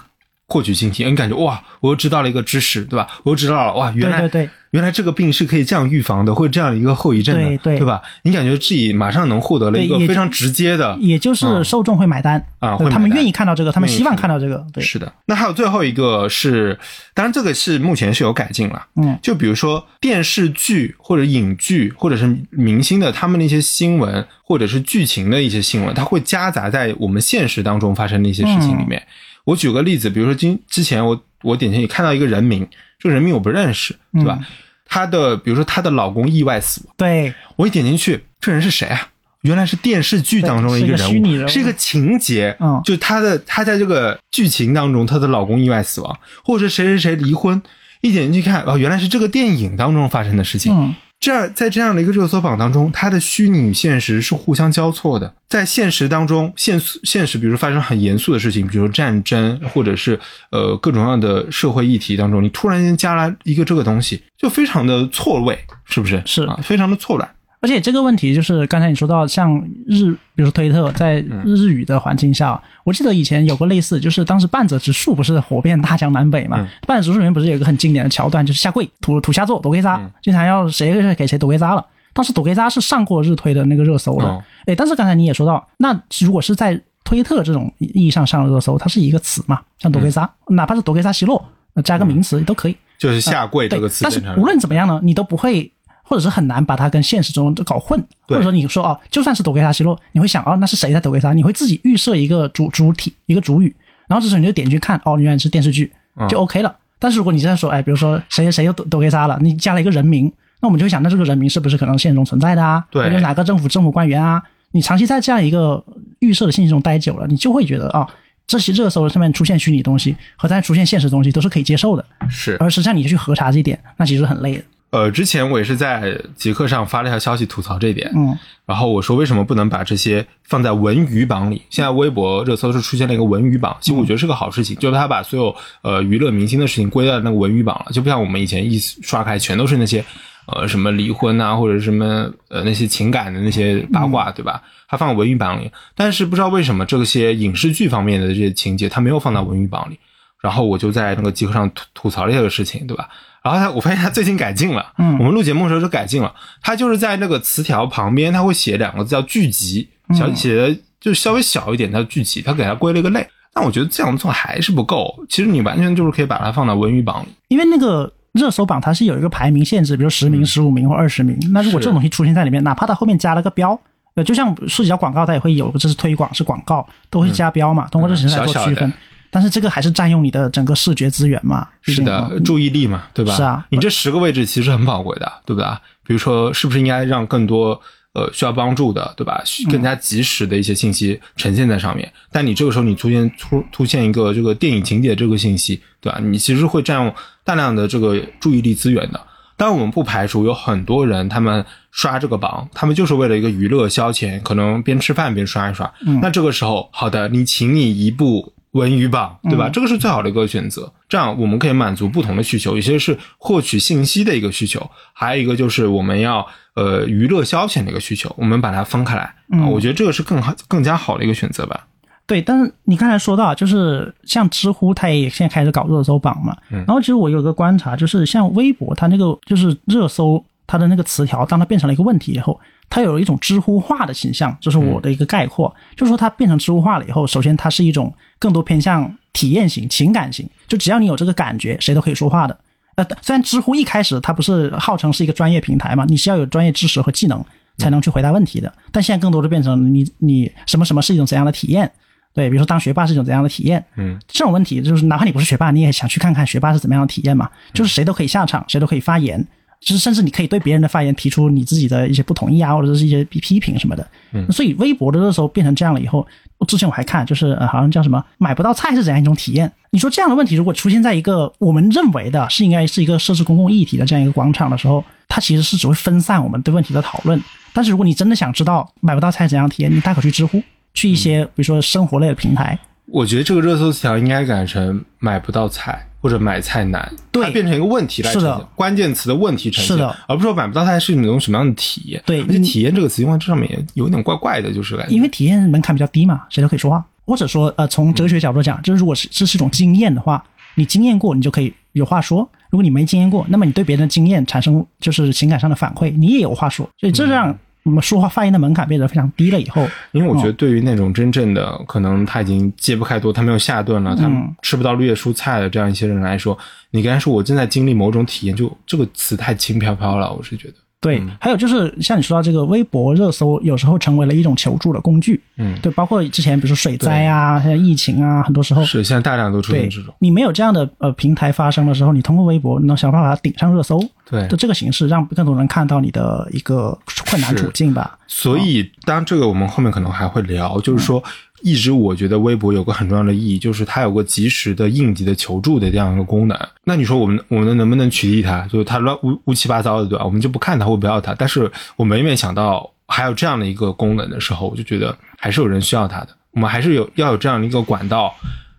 获取信息，你感觉哇，我又知道了一个知识，对吧？我又知道了哇，原来对对对原来这个病是可以这样预防的，会这样一个后遗症的，对对吧？你感觉自己马上能获得了一个非常直接的，也就是受众会买单啊对他们愿意看到这个，他们希望看看到这个。对，是的。那还有最后一个是，当然这个是目前是有改进了，嗯就比如说电视剧或者影剧或者是明星的他们的一些新闻或者是剧情的一些新闻，它会夹杂在我们现实当中发生的一些事情里面。我举个例子，比如说今之前我我点进去看到一个人名，这个人名我不认识，对吧？她的比如说她的老公意外死亡，对我一点进去，这人是谁啊？原来是电视剧当中的一个人物，是一个情节。嗯就她的她在这个剧情当中，她的老公意外死亡，或者是谁谁谁离婚，一点进去看，哦，原来是这个电影当中发生的事情。嗯这样在这样的一个热搜榜当中，它的虚拟与现实是互相交错的。在现实当中，现现实比如发生很严肃的事情，比如说战争，或者是呃各种各样的社会议题当中，你突然间加了一个这个东西，就非常的错位，是不是？是啊，非常的错乱。而且这个问题就是刚才你说到，像日，比如说推特在日语的环境下，我记得以前有过类似，就是当时半泽直树不是火遍大江南北嘛？嗯半泽直树里面不是有一个很经典的桥段，就是下跪土土下座躲给扎，经常要谁给谁躲给扎了。当时躲给扎是上过日推的那个热搜的，哦哎、但是刚才你也说到，那如果是在推特这种意义上上热搜，它是一个词嘛，像躲给扎，哪怕是躲给扎西洛，呃加个名词都可以。就是下跪这个词但是无论怎么样呢，你都不会，或者是很难把它跟现实中搞混，或者说你说哦，就算是抖给他奚落，你会想哦，那是谁在抖给他？你会自己预设一个主主体，一个主语，然后这时候你就点进去看，哦，原来是电视剧，嗯就 OK 了。但是如果你现在说，哎，比如说谁谁谁又抖抖给他了，你加了一个人名，那我们就会想，那这个人名是不是可能现实中存在的啊？对或者哪个政府政府官员啊？你长期在这样一个预设的信息中待久了，你就会觉得啊、这些热搜上面出现虚拟东西和在出现现实东西都是可以接受的。是而实际上你去核查这一点，那其实很累的。呃，之前我也是在极客上发了一条消息吐槽这一点，嗯，然后我说为什么不能把这些放在文娱榜里？现在微博热搜是出现了一个文娱榜，其实我觉得是个好事情，就是他把所有呃娱乐明星的事情归到那个文娱榜了，就不像我们以前一刷开全都是那些呃什么离婚啊或者什么呃那些情感的那些八卦，对吧？他放文娱榜里，但是不知道为什么这些影视剧方面的这些情节他没有放到文娱榜里。然后我就在那个极客上吐吐槽了这个事情，对吧？然后他我发现他最近改进了，嗯我们录节目的时候就改进了，他就是在那个词条旁边他会写两个字叫聚集，小写的就稍微小一点，叫聚集，他给它归了一个类。但我觉得这样做还是不够。其实你完全就是可以把它放到文娱榜里。因为那个热搜榜它是有一个排名限制，比如十名、十五名或二十名。那如果这种东西出现在里面，哪怕它后面加了个标，呃，就像涉及到广告，它也会有这是推广是广告，都会加标嘛，通过这形式来做区分。但是这个还是占用你的整个视觉资源嘛？是的，嗯注意力嘛，对吧？是啊你这十个位置其实很宝贵的，对吧？比如说，是不是应该让更多呃需要帮助的，对吧？更加及时的一些信息呈现在上面。但你这个时候你出现突出现一个这个电影情节这个信息，对吧？你其实会占用大量的这个注意力资源的。当然，我们不排除有很多人他们刷这个榜，他们就是为了一个娱乐消遣，可能边吃饭边刷一刷。嗯那这个时候，好的，你请你一部文娱榜，对吧？这个是最好的一个选择。这样我们可以满足不同的需求，有些是获取信息的一个需求，还有一个就是我们要呃娱乐消遣的一个需求，我们把它分开来啊、嗯我觉得这个是更好、更加好的一个选择吧。对，但是你刚才说到，就是像知乎，它也现在开始搞热搜榜嘛。然后其实我有个观察，就是像微博，它那个就是热搜，它的那个词条，当它变成了一个问题以后，它有一种知乎化的形象，这是我的一个概括。就是说，它变成知乎化了以后，首先它是一种更多偏向体验型、情感型，就只要你有这个感觉，谁都可以说话的。呃，虽然知乎一开始它不是号称是一个专业平台嘛，你是要有专业知识和技能才能去回答问题的，但现在更多的变成你你什么什么是一种怎样的体验。对，比如说当学霸是一种怎样的体验？嗯，这种问题就是哪怕你不是学霸，你也想去看看学霸是怎么样的体验嘛？就是谁都可以下场，谁都可以发言，就是甚至你可以对别人的发言提出你自己的一些不同意啊，或者是一些批批评什么的。嗯，所以微博的热搜变成这样了以后，之前我还看，就是呃，好像叫什么买不到菜是怎样一种体验？你说这样的问题如果出现在一个我们认为的是应该是一个设置公共议题的这样一个广场的时候，它其实是只会分散我们对问题的讨论。但是如果你真的想知道买不到菜怎样体验，你大可去知乎，去一些比如说生活类的平台。我觉得这个热搜词条应该改成买不到菜或者买菜难，对。它变成一个问题来呈现是的，关键词的问题呈现，是的。而不是说买不到菜是一种什么样的体验。对而且体验这个词用在这上面也有点怪怪的，就是感觉。因为体验门槛比较低嘛，谁都可以说话。或者说，呃，从哲学角度讲，就是如果是这是一种经验的话，你经验过，你就可以有话说；如果你没经验过，那么你对别人的经验产生就是情感上的反馈，你也有话说。所以这让我们说话发言的门槛变得非常低了以后，因为我觉得对于那种真正的可能他已经揭不开多，他没有下顿了，他嗯吃不到绿叶蔬菜的这样一些人来说，你刚才说我正在经历某种体验，就这个词太轻飘飘了，我是觉得。对，还有就是像你说到这个微博热搜，有时候成为了一种求助的工具。嗯，对，包括之前比如说水灾啊，现在疫情啊，很多时候是现在大量都出现这种，你没有这样的呃平台发生的时候，你通过微博，你能想办法顶上热搜。对就这个形式，让更多人看到你的一个困难处境吧。所以，当然这个我们后面可能还会聊，就是说，一直我觉得微博有个很重要的意义，就是它有个及时的应急的求助的这样一个功能。那你说我们我们能不能取缔它？就是它乱乌乌七八糟的，对吧？我们就不看它我不要它。但是我每每想到还有这样的一个功能的时候，我就觉得还是有人需要它的。我们还是有要有这样的一个管道，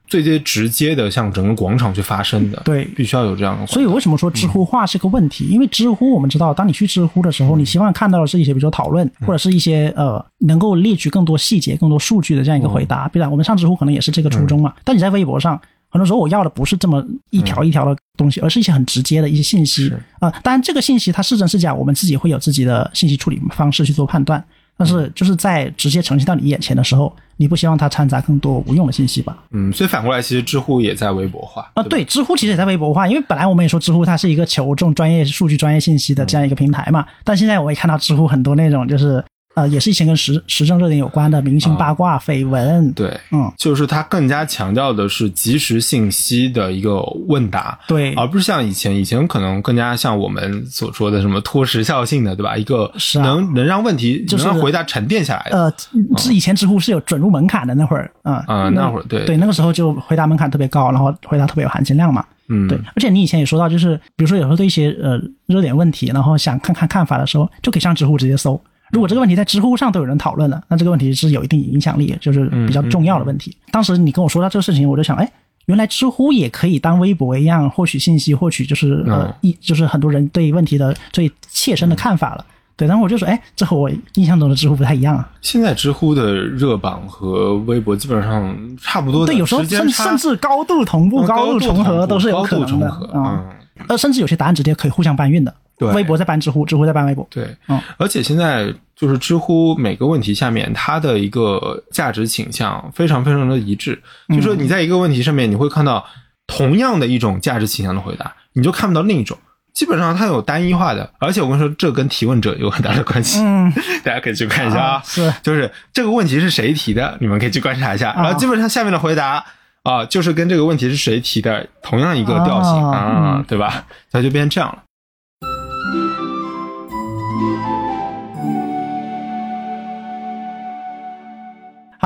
最最直接的向整个广场去发声的。对必须要有这样的。所以为什么说知乎化是个问题？因为知乎我们知道，当你去知乎的时候，你希望看到的是一些比如说讨论，或者是一些呃能够列举更多细节、更多数据的这样一个回答。必然我们上知乎可能也是这个初衷嘛。但你在微博上，很多时候我要的不是这么一条一条的东西，而是一些很直接的一些信息是啊、当然，这个信息它是真是假，我们自己会有自己的信息处理方式去做判断。但是就是在直接呈现到你眼前的时候，你不希望它掺杂更多无用的信息吧？嗯，所以反过来，其实知乎也在微博化啊，对，知乎其实也在微博化，因为本来我们也说知乎它是一个求证专业数据、专业信息的这样一个平台嘛，但现在我也看到知乎很多那种就是呃，也是以前跟时时政热点有关的明星八卦、绯闻，对，嗯，就是它更加强调的是及时信息的一个问答，对而不是像以前，以前可能更加像我们所说的什么脱时效性的，对吧？一个是啊能能让问题就是能让回答沉淀下来的。呃，是以前知乎是有准入门槛的那会儿啊啊那会儿对对，那个时候就回答门槛特别高，然后回答特别有含金量嘛。嗯，对，而且你以前也说到，就是比如说有时候对一些呃热点问题，然后想看看看法的时候，就可以上知乎直接搜。如果这个问题在知乎上都有人讨论了，那这个问题是有一定影响力，就是比较重要的问题。当时你跟我说到这个事情，我就想，哎，原来知乎也可以当微博一样获取信息，获取就是呃嗯一就是很多人对问题的最切身的看法了。对，然后我就说，哎，这和我印象中的知乎不太一样啊。现在知乎的热榜和微博基本上差不多的对，有时候甚甚至高度同步、嗯高度重合都是有可能的啊。嗯呃，甚至有些答案直接可以互相搬运的。对微博在搬知乎，知乎在搬微博。对，嗯而且现在就是知乎每个问题下面它的一个价值倾向非常非常的一致，就说你在一个问题上面你会看到同样的一种价值倾向的回答，你就看不到另一种。基本上它有单一化的，而且我跟你说，这跟提问者有很大的关系。嗯，大家可以去看一下啊，是就是这个问题是谁提的，你们可以去观察一下。啊然后基本上下面的回答啊，就是跟这个问题是谁提的同样一个调性啊对吧？它就变这样了。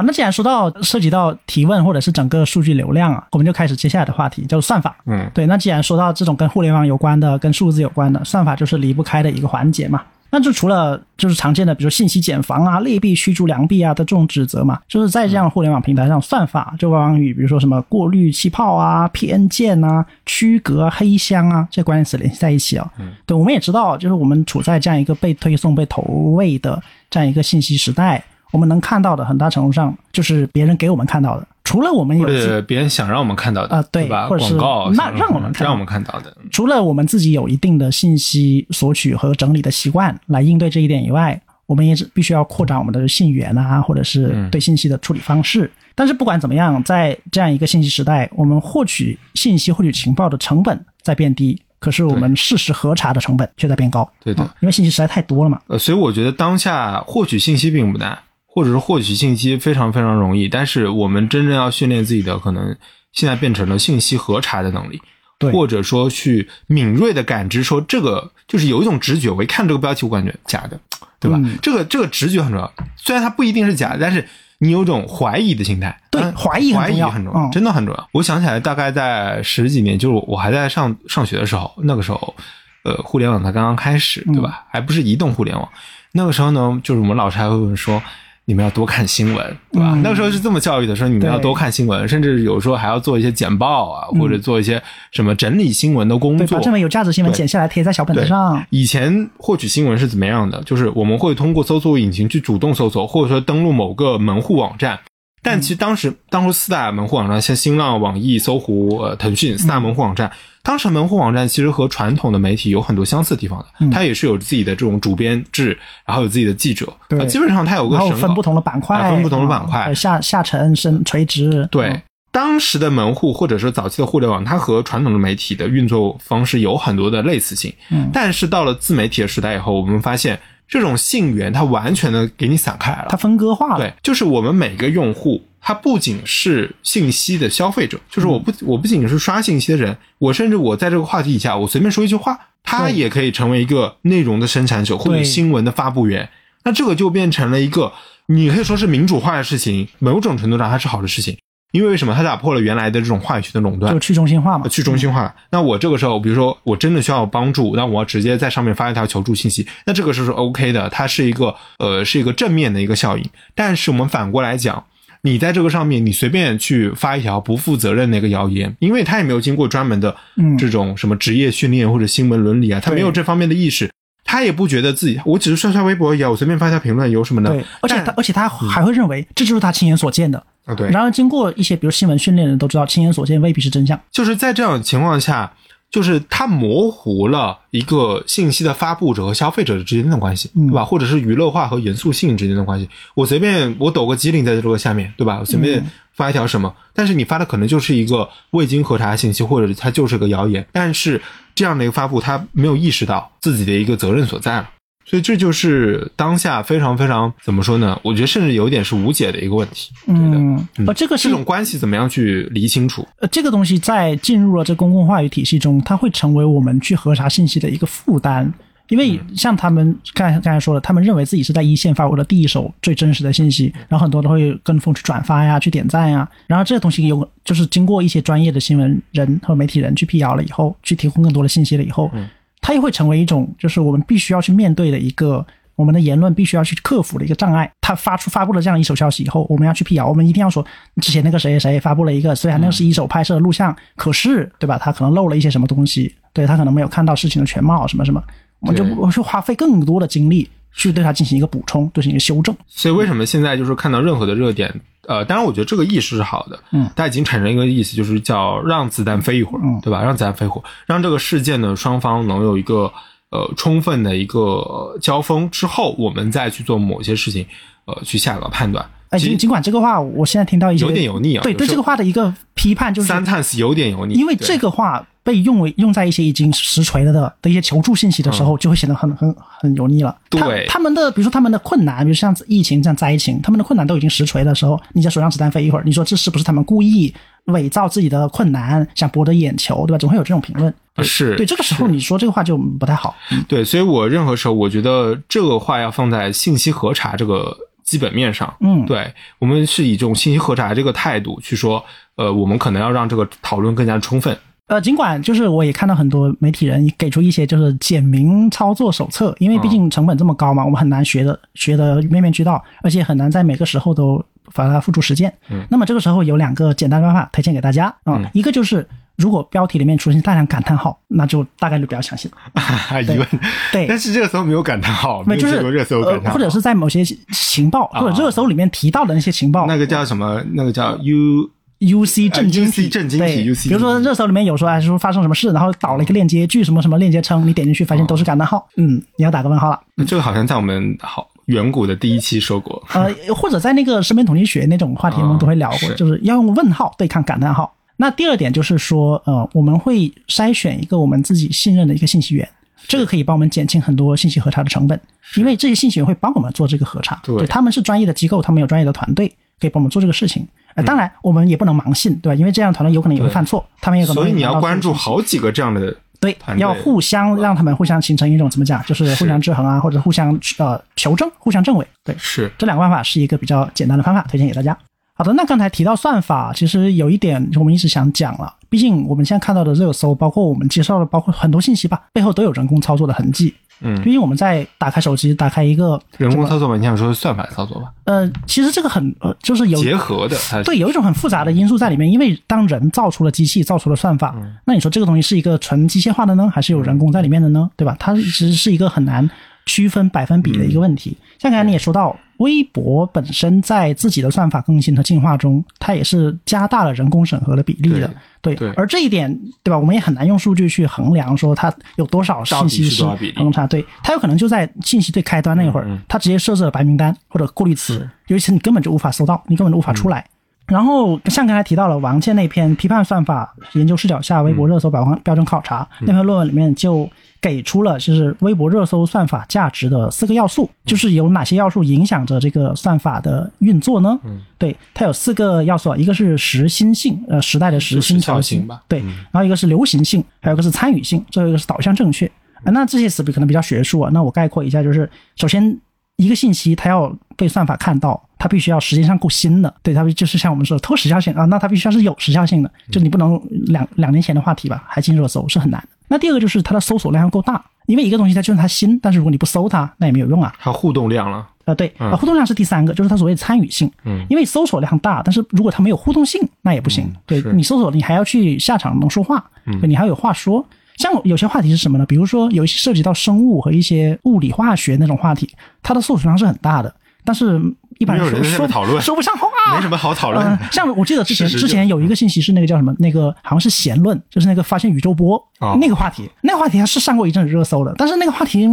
好，那既然说到涉及到提问或者是整个数据流量啊，我们就开始接下来的话题，叫做算法。嗯，对，那既然说到这种跟互联网有关的、跟数字有关的，算法就是离不开的一个环节嘛。那就除了就是常见的，比如信息茧房啊、劣币驱逐良币啊的这种指责嘛，就是在这样互联网平台上，算法就往往与比如说什么过滤气泡啊、偏见啊、区隔、黑箱啊这些关键词联系在一起啊。嗯，对，我们也知道，就是我们处在这样一个被推送、被投喂的这样一个信息时代，我们能看到的很大程度上就是别人给我们看到的，除了我们有别人想让我们看到的啊对吧？或者是广告那让我们看到让我们看到的，除了我们自己有一定的信息索取和整理的习惯来应对这一点以外，我们也是必须要扩展我们的信源啊，或者是对信息的处理方式。但是不管怎么样，在这样一个信息时代，我们获取信息、获取情报的成本在变低，可是我们事实核查的成本却在变高。对的嗯因为信息实在太多了嘛。呃，所以我觉得当下获取信息并不难，或者是获取信息非常非常容易，但是我们真正要训练自己的，可能现在变成了信息核查的能力，对或者说去敏锐的感知，说这个就是有一种直觉，我一看这个标题，我感觉假的，对吧？嗯这个这个直觉很重要，虽然它不一定是假的，但是你有种怀疑的心态，对嗯怀疑很重要怀疑很重要，嗯真的很重要。我想起来，大概在十几年，就是我还在上上学的时候，那个时候，呃，互联网才刚刚开始，对嗯吧？还不是移动互联网。那个时候呢，就是我们老师还会问说。你们要多看新闻，对吧？嗯那个时候是这么教育的，说你们要多看新闻，甚至有时候还要做一些简报啊，或者做一些什么整理新闻的工对，作把。这么有价值新闻剪下来贴在小本子上。以前获取新闻是怎么样的？就是我们会通过搜索引擎去主动搜索，或者说登录某个门户网站。但其实当时，当时四大门户网站，像新浪、网易、搜狐、呃腾讯四大门户网站，当时门户网站其实和传统的媒体有很多相似的地方的，它也是有自己的这种主编制，然后有自己的记者，对呃基本上它有个然后分不同的板块，啊分不同的板块啊下下沉、深、垂直。对，嗯当时的门户或者说早期的互联网，它和传统的媒体的运作方式有很多的类似性。嗯但是到了自媒体的时代以后，我们发现这种信源它完全的给你散开来了。它分割化了。对，就是我们每个用户，他不仅是信息的消费者，就是我嗯不我不仅是刷信息的人，我甚至我在这个话题底下，我随便说一句话，他也可以成为一个内容的生产者或者新闻的发布员。那这个就变成了一个，你可以说是民主化的事情，某种程度上它是好的事情，因为为什么？它打破了原来的这种话语权的垄断就，去中心化嘛。去中心化。那我这个时候，比如说我真的需要帮助，那我要直接在上面发一条求助信息，那这个是是 OK 的，它是一个呃是一个正面的一个效应。但是我们反过来讲。你在这个上面，你随便去发一条不负责任的一个谣言，因为他也没有经过专门的嗯这种什么职业训练或者新闻伦理啊，他没有这方面的意识，他也不觉得自己，我只是刷刷微博而已啊，我随便发一条评论有什么呢？对，而且他而且他还会认为这就是他亲眼所见的。啊，对，然而，经过一些比如新闻训练的人都知道，亲眼所见未必是真相。就是在这样的情况下，就是它模糊了一个信息的发布者和消费者之间的关系，嗯对吧？或者是娱乐化和严肃性之间的关系。我随便我抖个机灵在这个下面，对吧？我随便嗯发一条什么，但是你发的可能就是一个未经核查的信息，或者它就是个谣言。但是这样的一个发布，他没有意识到自己的一个责任所在了。所以这就是当下非常非常怎么说呢？我觉得甚至有一点是无解的一个问题。嗯，呃，这个是这种关系怎么样去理清楚？呃，这个东西在进入了这公共话语体系中，它会成为我们去核查信息的一个负担。因为像他们刚才刚才说的，他们认为自己是在一线发布的第一手最真实的信息，然后很多都会跟风去转发呀、去点赞呀，然后这些东西有就是经过一些专业的新闻人和媒体人去辟谣了以后，去提供更多的信息了以后，它又会成为一种就是我们必须要去面对的一个我们的言论必须要去克服的一个障碍。他发出发布了这样一手消息以后，我们要去辟谣，我们一定要说之前那个谁谁谁发布了一个，虽然那是一手拍摄的录像，可是对吧？他可能漏了一些什么东西，对他可能没有看到事情的全貌，什么什么，我们就我去花费更多的精力去对它进行一个补充，进行一个修正。所以为什么现在就是看到任何的热点，呃，当然我觉得这个意识是好的，嗯，它已经产生一个意思，就是叫让子弹飞一会儿，嗯对吧？让子弹飞一会儿，让这个事件呢双方能有一个呃充分的一个交锋之后，我们再去做某些事情，呃，去下个判断。哎，尽尽管这个话，我现在听到一些有点油腻啊。对对，这个话的一个批判就是，sometimes 有点油腻，因为这个话被用为用在一些已经实锤了的的一些求助信息的时候，就会显得很很很油腻了。对，他们的比如说他们的困难，比如像疫情这样灾情，他们的困难都已经实锤的时候，你在手上子弹飞一会儿，你说这是不是他们故意伪造自己的困难，想博得眼球，对吧？总会有这种评论。是对这个时候你说这个话就不太好。对，所以我任何时候我觉得这个话要放在信息核查这个。基本面上，嗯，对我们是以这种信息核查这个态度去说，呃，我们可能要让这个讨论更加充分。呃，尽管就是我也看到很多媒体人给出一些就是简明操作手册，因为毕竟成本这么高嘛，我们很难学的学的面面俱到，而且很难在每个时候都把它付诸实践。嗯，那么这个时候有两个简单方法推荐给大家啊，一个就是。如果标题里面出现大量感叹号，那就大概率不要相信。疑问对，但是热搜没有感叹号，没就是热搜感叹号或者是在某些情报或者热搜里面提到的那些情报，那个叫什么？那个叫 U U C 震惊体，震惊体。比如说热搜里面有说哎说发生什么事，然后导了一个链接，据什么什么链接称，你点进去发现都是感叹号，嗯，你要打个问号了。这个好像在我们好远古的第一期说过，呃，或者在那个身边统计学那种话题我们都会聊过，就是要用问号对抗感叹号。那第二点就是说，呃，我们会筛选一个我们自己信任的一个信息源，这个可以帮我们减轻很多信息核查的成本，因为这些信息源会帮我们做这个核查，对，他们是专业的机构，他们有专业的团队可以帮我们做这个事情。呃，当然我们也不能盲信，对吧？因为这样的团队有可能也会犯错，他们也可能。所以你要关注好几个这样的对，要互相让他们互相形成一种怎么讲，就是互相制衡啊，或者互相呃求证、互相证伪。对，是这两个办法是一个比较简单的方法，推荐给大家。好的，那刚才提到算法，其实有一点我们一直想讲了。毕竟我们现在看到的热搜，包括我们介绍的，包括很多信息吧，背后都有人工操作的痕迹。嗯，毕竟我们在打开手机，打开一个人工操作吧，你想说算法操作吧？呃，其实这个很呃，就是有结合的，对，有一种很复杂的因素在里面。因为当人造出了机器，造出了算法，那你说这个东西是一个纯机械化的呢，还是有人工在里面的呢？对吧？它其实是一个很难区分百分比的一个问题。像刚才你也说到。微博本身在自己的算法更新和进化中，它也是加大了人工审核的比例的。对，而这一点，对吧？我们也很难用数据去衡量说它有多少信息是偏差。对，它有可能就在信息最开端那会儿，它直接设置了白名单或者过滤词，尤其是你根本就无法搜到，你根本就无法出来。然后像刚才提到了王健那篇批判算法研究视角下微博热搜标标准考察那篇论文里面就。给出了就是微博热搜算法价值的四个要素，就是有哪些要素影响着这个算法的运作呢？嗯，对，它有四个要素，一个是时新性，呃，时代的时新潮性吧，对，然后一个是流行性，还有一个是参与性，最后一个是导向正确。啊，那这些词可能比较学术啊，那我概括一下，就是首先一个信息它要被算法看到，它必须要时间上够新的，对，它就是像我们说偷时效性啊，那它必须要是有时效性的，就你不能两两年前的话题吧还进热搜是很难的。那第二个就是它的搜索量要够大，因为一个东西它就算它新，但是如果你不搜它，那也没有用啊。它互动量了啊，对啊，互动量是第三个，就是它所谓的参与性。嗯，因为搜索量大，但是如果它没有互动性，那也不行。对你搜索，你还要去下场能说话，你还要有话说。像有些话题是什么呢？比如说有一些涉及到生物和一些物理化学那种话题，它的搜索量是很大的，但是。一般人说讨论说不上话，没什么好讨论。像我记得之前之前有一个信息是那个叫什么，那个好像是弦论，就是那个发现宇宙波那个话题，那个话题还是上过一阵热搜的，但是那个话题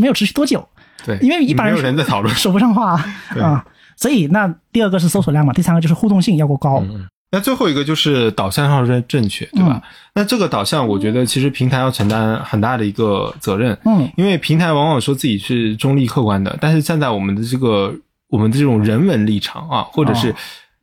没有持续多久。对，因为一般人在讨论说不上话啊。所以那第二个是搜索量嘛，第三个就是互动性要够高。那最后一个就是导向上正正确，对吧？那这个导向，我觉得其实平台要承担很大的一个责任。嗯，因为平台往往说自己是中立客观的，但是站在我们的这个。我们的这种人文立场啊，或者是，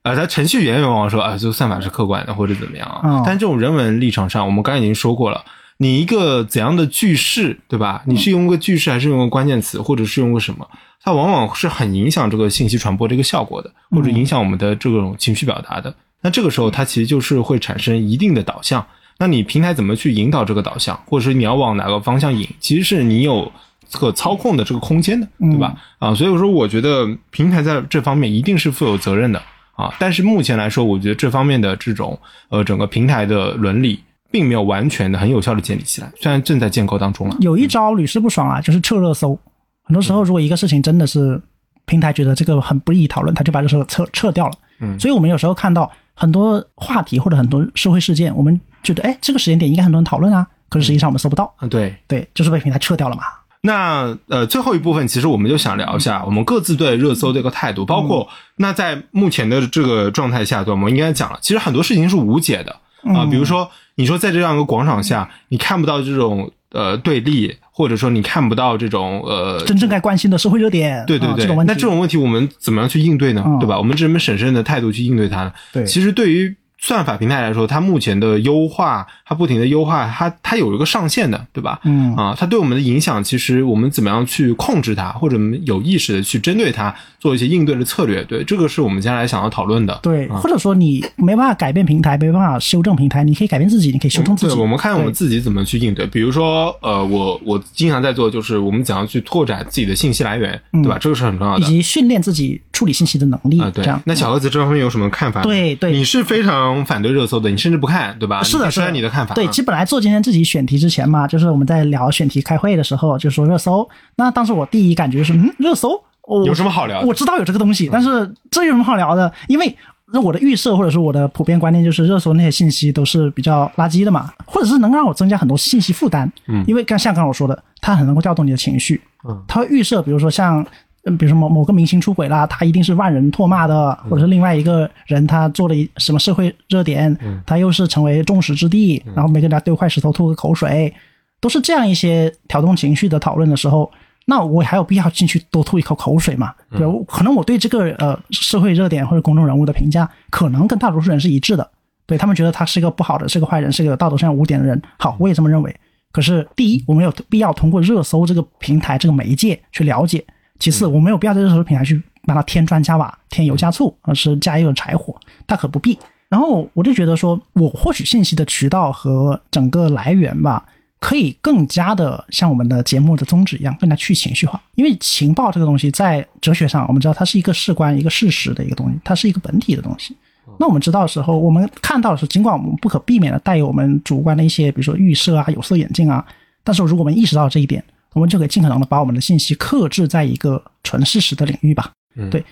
呃，它程序员往往说啊，这个算法是客观的，或者怎么样啊。但这种人文立场上，我们刚才已经说过了，你一个怎样的句式，对吧？你是用个句式，还是用个关键词，或者是用个什么？它往往是很影响这个信息传播这个效果的，或者影响我们的这种情绪表达的。那这个时候，它其实就是会产生一定的导向。那你平台怎么去引导这个导向，或者是你要往哪个方向引？其实是你有。可操控的这个空间的，对吧？啊，所以说我觉得平台在这方面一定是负有责任的啊。但是目前来说，我觉得这方面的这种呃整个平台的伦理并没有完全的很有效的建立起来，虽然正在建构当中了。有一招屡试不爽啊，就是撤热搜。很多时候，如果一个事情真的是平台觉得这个很不易讨论，他就把这个撤撤掉了。嗯，所以我们有时候看到很多话题或者很多社会事件，我们觉得哎，这个时间点应该很多人讨论啊。可是实际上我们搜不到，嗯，对。对，就是被平台撤掉了嘛。那呃，最后一部分其实我们就想聊一下我们各自对热搜的一个态度，包括那在目前的这个状态下，对，我们应该讲了，其实很多事情是无解的啊、比如说你说在这样一个广场下，你看不到这种呃对立，或者说你看不到这种呃真正该关心的社会热点，对对对，啊这种问题，那这种问题我们怎么样去应对呢？嗯对吧？我们这么审慎的态度去应对它呢？对其实对于算法平台来说，它目前的优化，它不停的优化，它它有一个上限的，对吧？嗯啊，它对我们的影响，其实我们怎么样去控制它，或者有意识的去针对它做一些应对的策略，对，这个是我们接下来想要讨论的。对，啊或者说你没办法改变平台，没办法修正平台，你可以改变自己，你可以修正自己。对，我们看我们自己怎么去应对。比如说，呃，我我经常在做，就是我们怎样去拓展自己的信息来源，对吧？这个是很重要的以。及训练自己处理信息的能力，啊，对这样。。那小盒子这方面有什么看法？对对你是非常反对热搜的，你甚至不看，对吧？是的，是的，下你的看法啊。对，其实本来做今天这集选题之前嘛，就是我们在聊选题开会的时候，就说热搜。那当时我第一感觉是，嗯，热搜，我有什么好聊的我知道有这个东西，但是这有什么好聊的？因为我的预设或者说我的普遍观念就是，热搜那些信息都是比较垃圾的嘛，或者是能让我增加很多信息负担。嗯因为刚像刚刚我说的，它很能够调动你的情绪。嗯，它会预设，比如说像。嗯，比如说某某个明星出轨啦，他一定是万人唾骂的，或者是另外一个人他做了一什么社会热点，他又是成为众矢之的，然后每个人丢块石头吐个口水，都是这样一些挑动情绪的讨论的时候，那我还有必要进去多吐一口口水吗？对吧，可能我对这个呃社会热点或者公众人物的评价，可能跟大多数人是一致的，对他们觉得他是一个不好的，是个坏人，是个道德上有污点的人。好，我也这么认为。可是，第一，我们有必要通过热搜这个平台、这个媒介去了解；其次，我没有必要在热搜平台去把它添砖加瓦、添油加醋，而是加一个柴火，大可不必。然后我就觉得说，我获取信息的渠道和整个来源吧，可以更加的像我们的节目的宗旨一样，更加去情绪化。因为情报这个东西，在哲学上，我们知道它是一个事关、一个事实的一个东西，它是一个本体的东西。那我们知道的时候，我们看到的时候，尽管我们不可避免的带有我们主观的一些，比如说预设啊、有色眼镜啊，但是如果我们意识到这一点，我们就可以尽可能的把我们的信息克制在一个纯事实的领域吧。嗯对。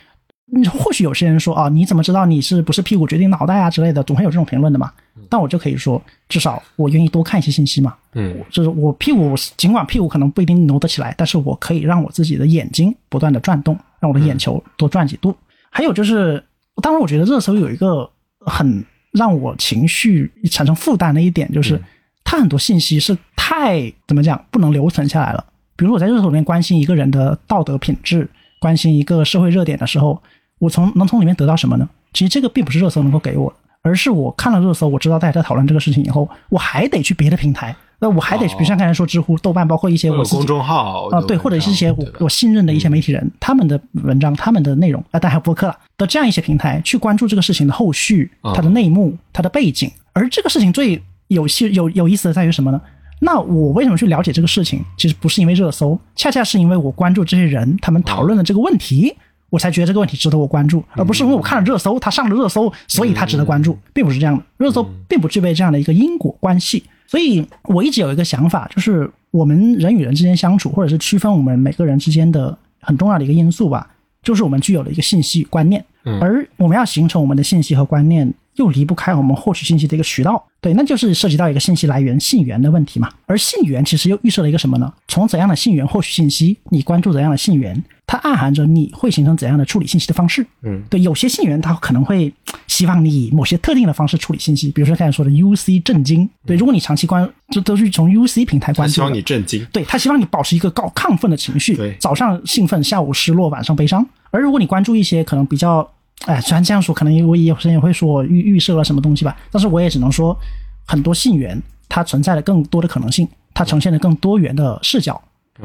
嗯或许有些人说啊，你怎么知道你是不是屁股决定脑袋啊之类的，总会有这种评论的嘛。但我就可以说，至少我愿意多看一些信息嘛。嗯就是我屁股，尽管屁股可能不一定挪得起来，但是我可以让我自己的眼睛不断的转动，让我的眼球多转几度。还有就是，当然我觉得热搜有一个很让我情绪产生负担的一点，就是它很多信息是太怎么讲不能留存下来了。比如我在热搜里面关心一个人的道德品质，关心一个社会热点的时候，我从能从里面得到什么呢？其实这个并不是热搜能够给我的，而是我看了热搜，我知道大家在讨论这个事情以后，我还得去别的平台，那我还得去，比如像刚才说知乎、豆瓣，包括一些我公众号啊，对，或者是一些我我信任的一些媒体人，他们的文章、他们的内容啊，当然还有播客了的这样一些平台去关注这个事情的后续、啊它的内幕、它的背景。而这个事情最有趣、有有意思的在于什么呢？那我为什么去了解这个事情？其实不是因为热搜，恰恰是因为我关注这些人他们讨论的这个问题，我才觉得这个问题值得我关注，而不是因为我看了热搜，他上了热搜，所以他值得关注，并不是这样的。热搜并不具备这样的一个因果关系。所以我一直有一个想法，就是我们人与人之间相处，或者是区分我们每个人之间的很重要的一个因素吧，就是我们具有的一个信息观念。而我们要形成我们的信息和观念，又离不开我们获取信息的一个渠道。对，那就是涉及到一个信息来源信源的问题嘛。而信源其实又预设了一个什么呢？从怎样的信源获取信息，你关注怎样的信源，它暗含着你会形成怎样的处理信息的方式。嗯，对，有些信源它可能会希望你以某些特定的方式处理信息，比如说刚才说的 UC 震惊。对，如果你长期关，这都是从 UC 平台关注。他希望你震惊。对他希望你保持一个高亢奋的情绪对，早上兴奋，下午失落，晚上悲伤。而如果你关注一些可能比较，哎，虽然这样说，可能我有些人也会说我预预设了什么东西吧，但是我也只能说，很多信源它存在了更多的可能性，它呈现了更多元的视角。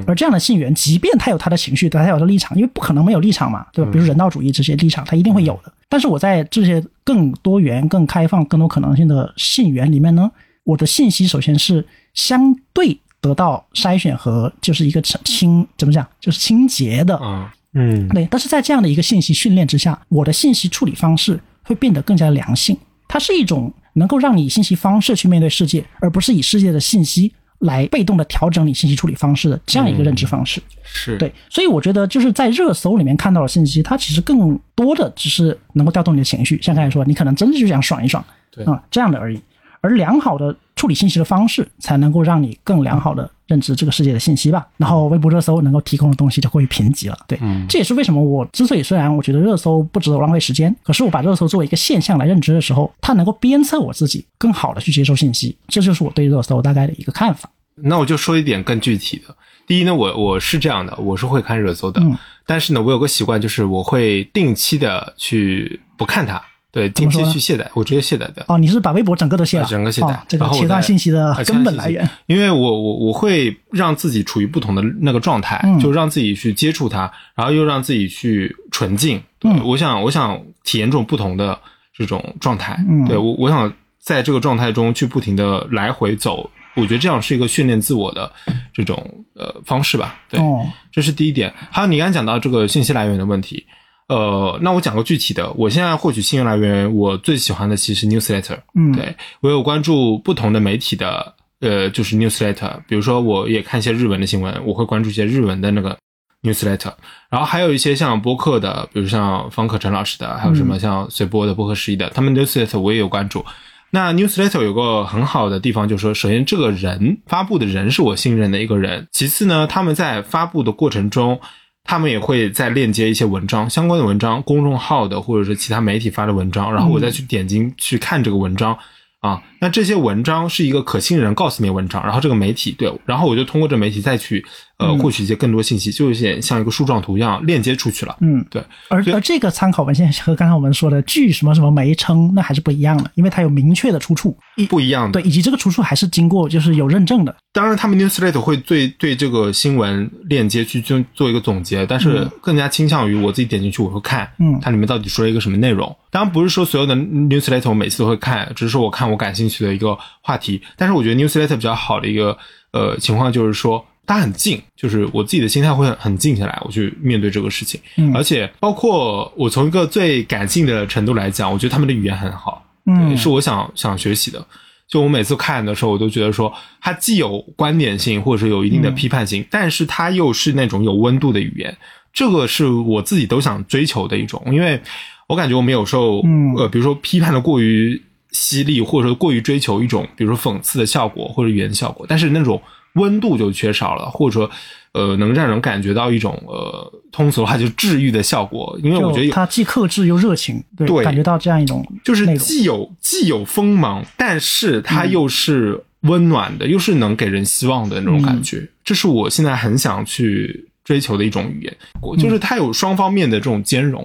而这样的信源，即便他有他的情绪，他有他的立场，因为不可能没有立场嘛，对吧？比如人道主义这些立场，他一定会有的。但是我在这些更多元、更开放、更多可能性的信源里面呢，我的信息首先是相对得到筛选和就是一个清清怎么讲，就是清洁的，啊，嗯对。但是在这样的一个信息训练之下，我的信息处理方式会变得更加良性，它是一种能够让你以信息方式去面对世界，而不是以世界的信息来被动的调整你信息处理方式的这样一个认知方式。是对，所以我觉得就是在热搜里面看到的信息，它其实更多的只是能够调动你的情绪，像刚才说，你可能真的就想爽一爽，对啊、这样的而已。而良好的处理信息的方式，才能够让你更良好的认知这个世界的信息吧。然后微博热搜能够提供的东西就过于贫瘠了，对，这也是为什么我之所以虽然我觉得热搜不值得我浪费时间，可是我把热搜作为一个现象来认知的时候，它能够鞭策我自己更好的去接受信息，这就是我对热搜大概的一个看法。那我就说一点更具体的。第一呢，我我是这样的，我是会看热搜的，嗯但是呢，我有个习惯，就是我会定期的去不看它，对，定期去卸载，我直接卸载掉。哦，你是把微博整个都卸了，整个卸载哦这个然后我切断信息的啊根本来源。，因为我我我会让自己处于不同的那个状态，嗯就让自己去接触它，然后又让自己去纯净。对，嗯我想我想体验这种不同的这种状态。嗯对我我想在这个状态中去不停的来回走，我觉得这样是一个训练自我的这种呃方式吧。对，哦，这是第一点。还有你刚才讲到这个信息来源的问题，呃，那我讲个具体的，我现在获取信息来源，我最喜欢的其实是 newsletter。嗯，对我有关注不同的媒体的，呃，就是 newsletter，比如说我也看一些日文的新闻，我会关注一些日文的那个 newsletter，然后还有一些像播客的，比如像方可成老师的，还有什么像随波的播客十一的，他们 newsletter 我也有关注。那 newsletter 有个很好的地方，就是说，首先这个人发布的人是我信任的一个人，其次呢，他们在发布的过程中，他们也会再链接一些文章相关的文章，公众号的或者是其他媒体发的文章，然后我再去点进去看这个文章。啊，那这些文章是一个可信人告诉你文章，然后这个媒体对，然后我就通过这媒体再去呃嗯获取一些更多信息，就有点像一个树状图一样链接出去了。嗯，对，而而这个参考文献和刚才我们说的据什么什么媒称，那还是不一样的，因为它有明确的出处，不一样的。对，以及这个出处还是经过就是有认证的。当然，他们 newsletter 会对对这个新闻链接去做做一个总结，但是更加倾向于我自己点进去我会看，嗯它里面到底说了一个什么内容。当然不是说所有的 newsletter 我每次都会看，只是说我看我感兴趣的一个话题。但是我觉得 newsletter 比较好的一个呃情况就是说。它很静，就是我自己的心态会很很静下来，我去面对这个事情。嗯而且包括我从一个最感性的程度来讲，我觉得他们的语言很好。嗯，是我想想学习的。就我每次看的时候，我都觉得说，它既有观点性，或者是有一定的批判性，但是它又是那种有温度的语言，这个是我自己都想追求的一种。因为我感觉我们有时候，嗯呃，比如说批判的过于犀利，或者说过于追求一种，比如说讽刺的效果或者语言效果，但是那种温度就缺少了，或者说。呃，能让人感觉到一种呃，通俗的话就治愈的效果，因为我觉得它既克制又热情，对，对感觉到这样一种就是。既有既有锋芒，但是它又是温暖的，又是能给人希望的那种感觉。这是我现在很想去追求的一种语言，我就是它有双方面的这种兼容。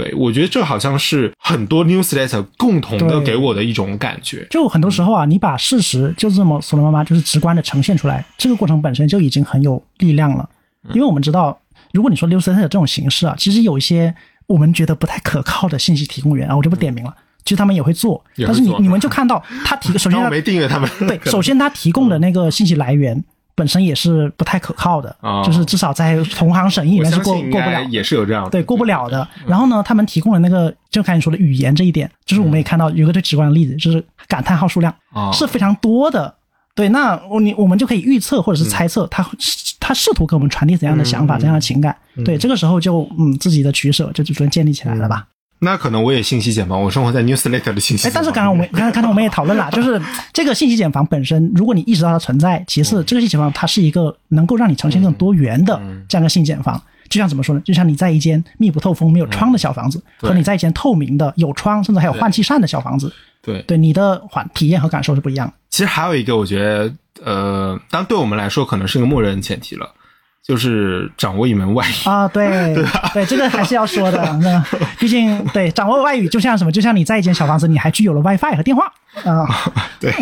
对我觉得这好像是很多 newsletter 共同的给我的一种感觉。就很多时候啊，你把事实就这么索罗妈妈就是直观的呈现出来，这个过程本身就已经很有力量了。嗯因为我们知道，如果你说 newsletter 这种形式啊，其实有一些我们觉得不太可靠的信息提供源啊，我就不点名了。其实他们也会做，但是你你们就看到他提，首先他 没订阅他们，对，首先他提供的那个信息来源本身也是不太可靠的，哦就是至少在同行审议里面是过过不了也是有这样的，对，过不了的。然后呢，他们提供了那个，就刚才你说的语言这一点，就是我们也看到有个最直观的例子，就是感叹号数量哦是非常多的。对，那我你我们就可以预测或者是猜测他他试图给我们传递怎样的想法、怎样的情感。对，这个时候就嗯自己的取舍就逐渐建立起来了吧。那可能我也信息茧房，我生活在 newsletter 的信息哎但是刚刚我们刚刚刚才我们也讨论了，就是这个信息茧房本身，如果你意识到它存在，其次这个信息茧房它是一个能够让你呈现更多元的这样一个信息茧房。就像怎么说呢？就像你在一间密不透风、没有窗的小房子，和你在一间透明的、有窗甚至还有换气扇的小房子，对对你的环体验和感受是不一样的。其实还有一个，我觉得，呃，当然对我们来说可能是个默认前提了，就是掌握一门外语。啊，对 对，这个还是要说的。那毕竟对掌握外语，就像什么？就像你在一间小房子，你还具有了 WiFi 和电话啊。对，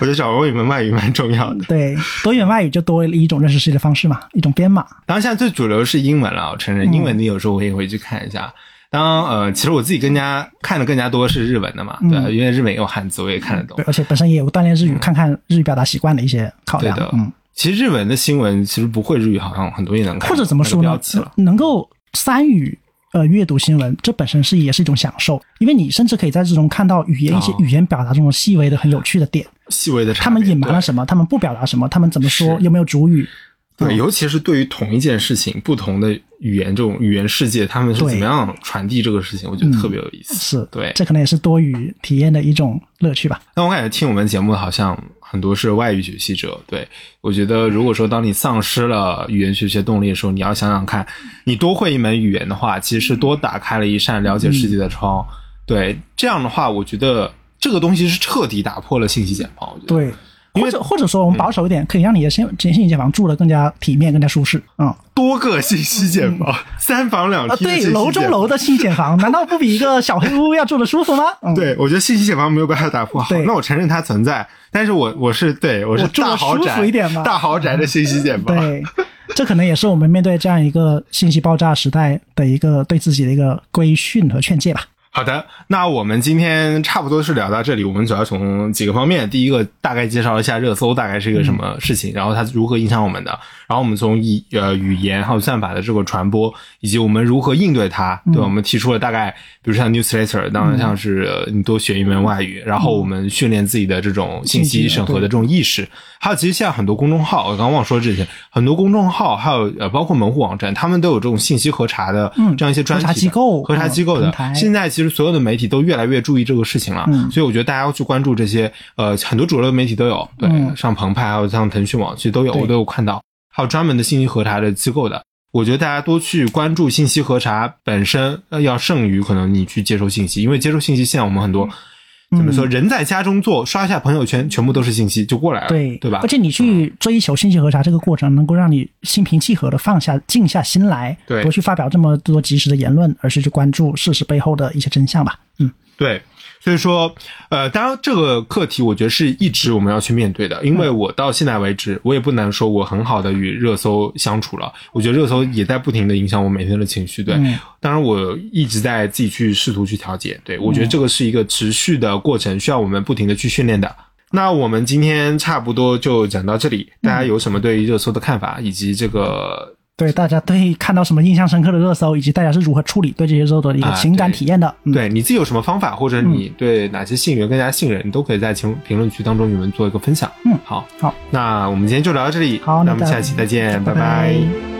我觉得掌握一门外语蛮重要的。对，多一门外语就多了一种认识世界的方式嘛，一种编码。当然，现在最主流是英文了，我承认，嗯英文的有时候我也会去看一下。当，呃，其实我自己更加看的更加多是日文的嘛，对吧，因为日本也有汉字，我也看得懂对，。而且本身也有锻炼日语、看看日语表达习惯的一些考量。对的，嗯，其实日文的新闻其实不会日语，好像很多也能看，或者怎么说呢？能够三语呃阅读新闻，这本身是也是一种享受，因为你甚至可以在这中看到语言一些哦语言表达中的细微的很有趣的点。细微的他们隐瞒了什么？他们不表达什么？他们怎么说？有没有主语？对，尤其是对于同一件事情，不同的语言这种语言世界，他们是怎么样传递这个事情，我觉得特别有意思。是对这可能也是多语体验的一种乐趣吧。那我感觉听我们节目的好像很多是外语学习者，对我觉得如果说当你丧失了语言学习的动力的时候，你要想想看，你多会一门语言的话，其实是多打开了一扇了解世界的窗。对，这样的话，我觉得这个东西是彻底打破了信息茧房。我觉得，对，或者或者说我们保守一点，可以让你的信信息茧房住的更加体面、更加舒适。嗯，多个信息茧房，三房两厅的信息楼中楼的信息茧房，难道不比一个小黑屋要住的舒服吗？嗯，对，我觉得信息茧房没有办法打破。好，对那我承认它存在，但是我我是对我是我住的舒大豪宅服一点嘛大豪宅的信息茧房。对，这可能也是我们面对这样一个信息爆炸时代的一个对自己的一个规训和劝诫吧。好的，那我们今天差不多是聊到这里。我们主要从几个方面，第一个大概介绍一下热搜大概是一个什么事情，然后它如何影响我们的，然后我们从语呃语言还有算法的这个传播，以及我们如何应对它，对吧？我们提出了大概，比如像 newsletter，当然像是、呃你多学一门外语，然后我们训练自己的这种信息审核的这种意识，还有其实现在很多公众号，我刚刚忘说这些，很多公众号还有呃包括门户网站，他们都有这种信息核查的嗯这样一些专题的核查机构核查机构的嗯现在其实所有的媒体都越来越注意这个事情了，嗯所以我觉得大家要去关注这些，呃，很多主流的媒体都有，对，嗯像澎湃还有像腾讯网，其实都有，我都有看到，还有专门的信息核查的机构的。我觉得大家多去关注信息核查本身，呃，要胜于可能你去接收信息，因为接收信息现在我们很多。怎么说？人在家中坐，刷一下朋友圈，全部都是信息就过来了，对对吧？而且你去追求信息核查这个过程，能够让你心平气和的放下、静下心来，对不去发表这么多及时的言论，而是去关注事实背后的一些真相吧。嗯，对，所以说，呃，当然这个课题我觉得是一直我们要去面对的，因为我到现在为止，我也不能说我很好的与热搜相处了，我觉得热搜也在不停的影响我每天的情绪。对，嗯当然我一直在自己去试图去调节。对我觉得这个是一个持续的过程，需要我们不停的去训练的。那我们今天差不多就讲到这里，大家有什么对于热搜的看法，以及这个对大家对看到什么印象深刻的热搜，以及大家是如何处理对这些热搜的一个啊情感体验的。嗯，对你自己有什么方法，或者你对哪些信源更加信任，你都可以在评评论区当中与我们做一个分享。嗯好，好，那我们今天就聊到这里，好，那我们下期再见，拜拜拜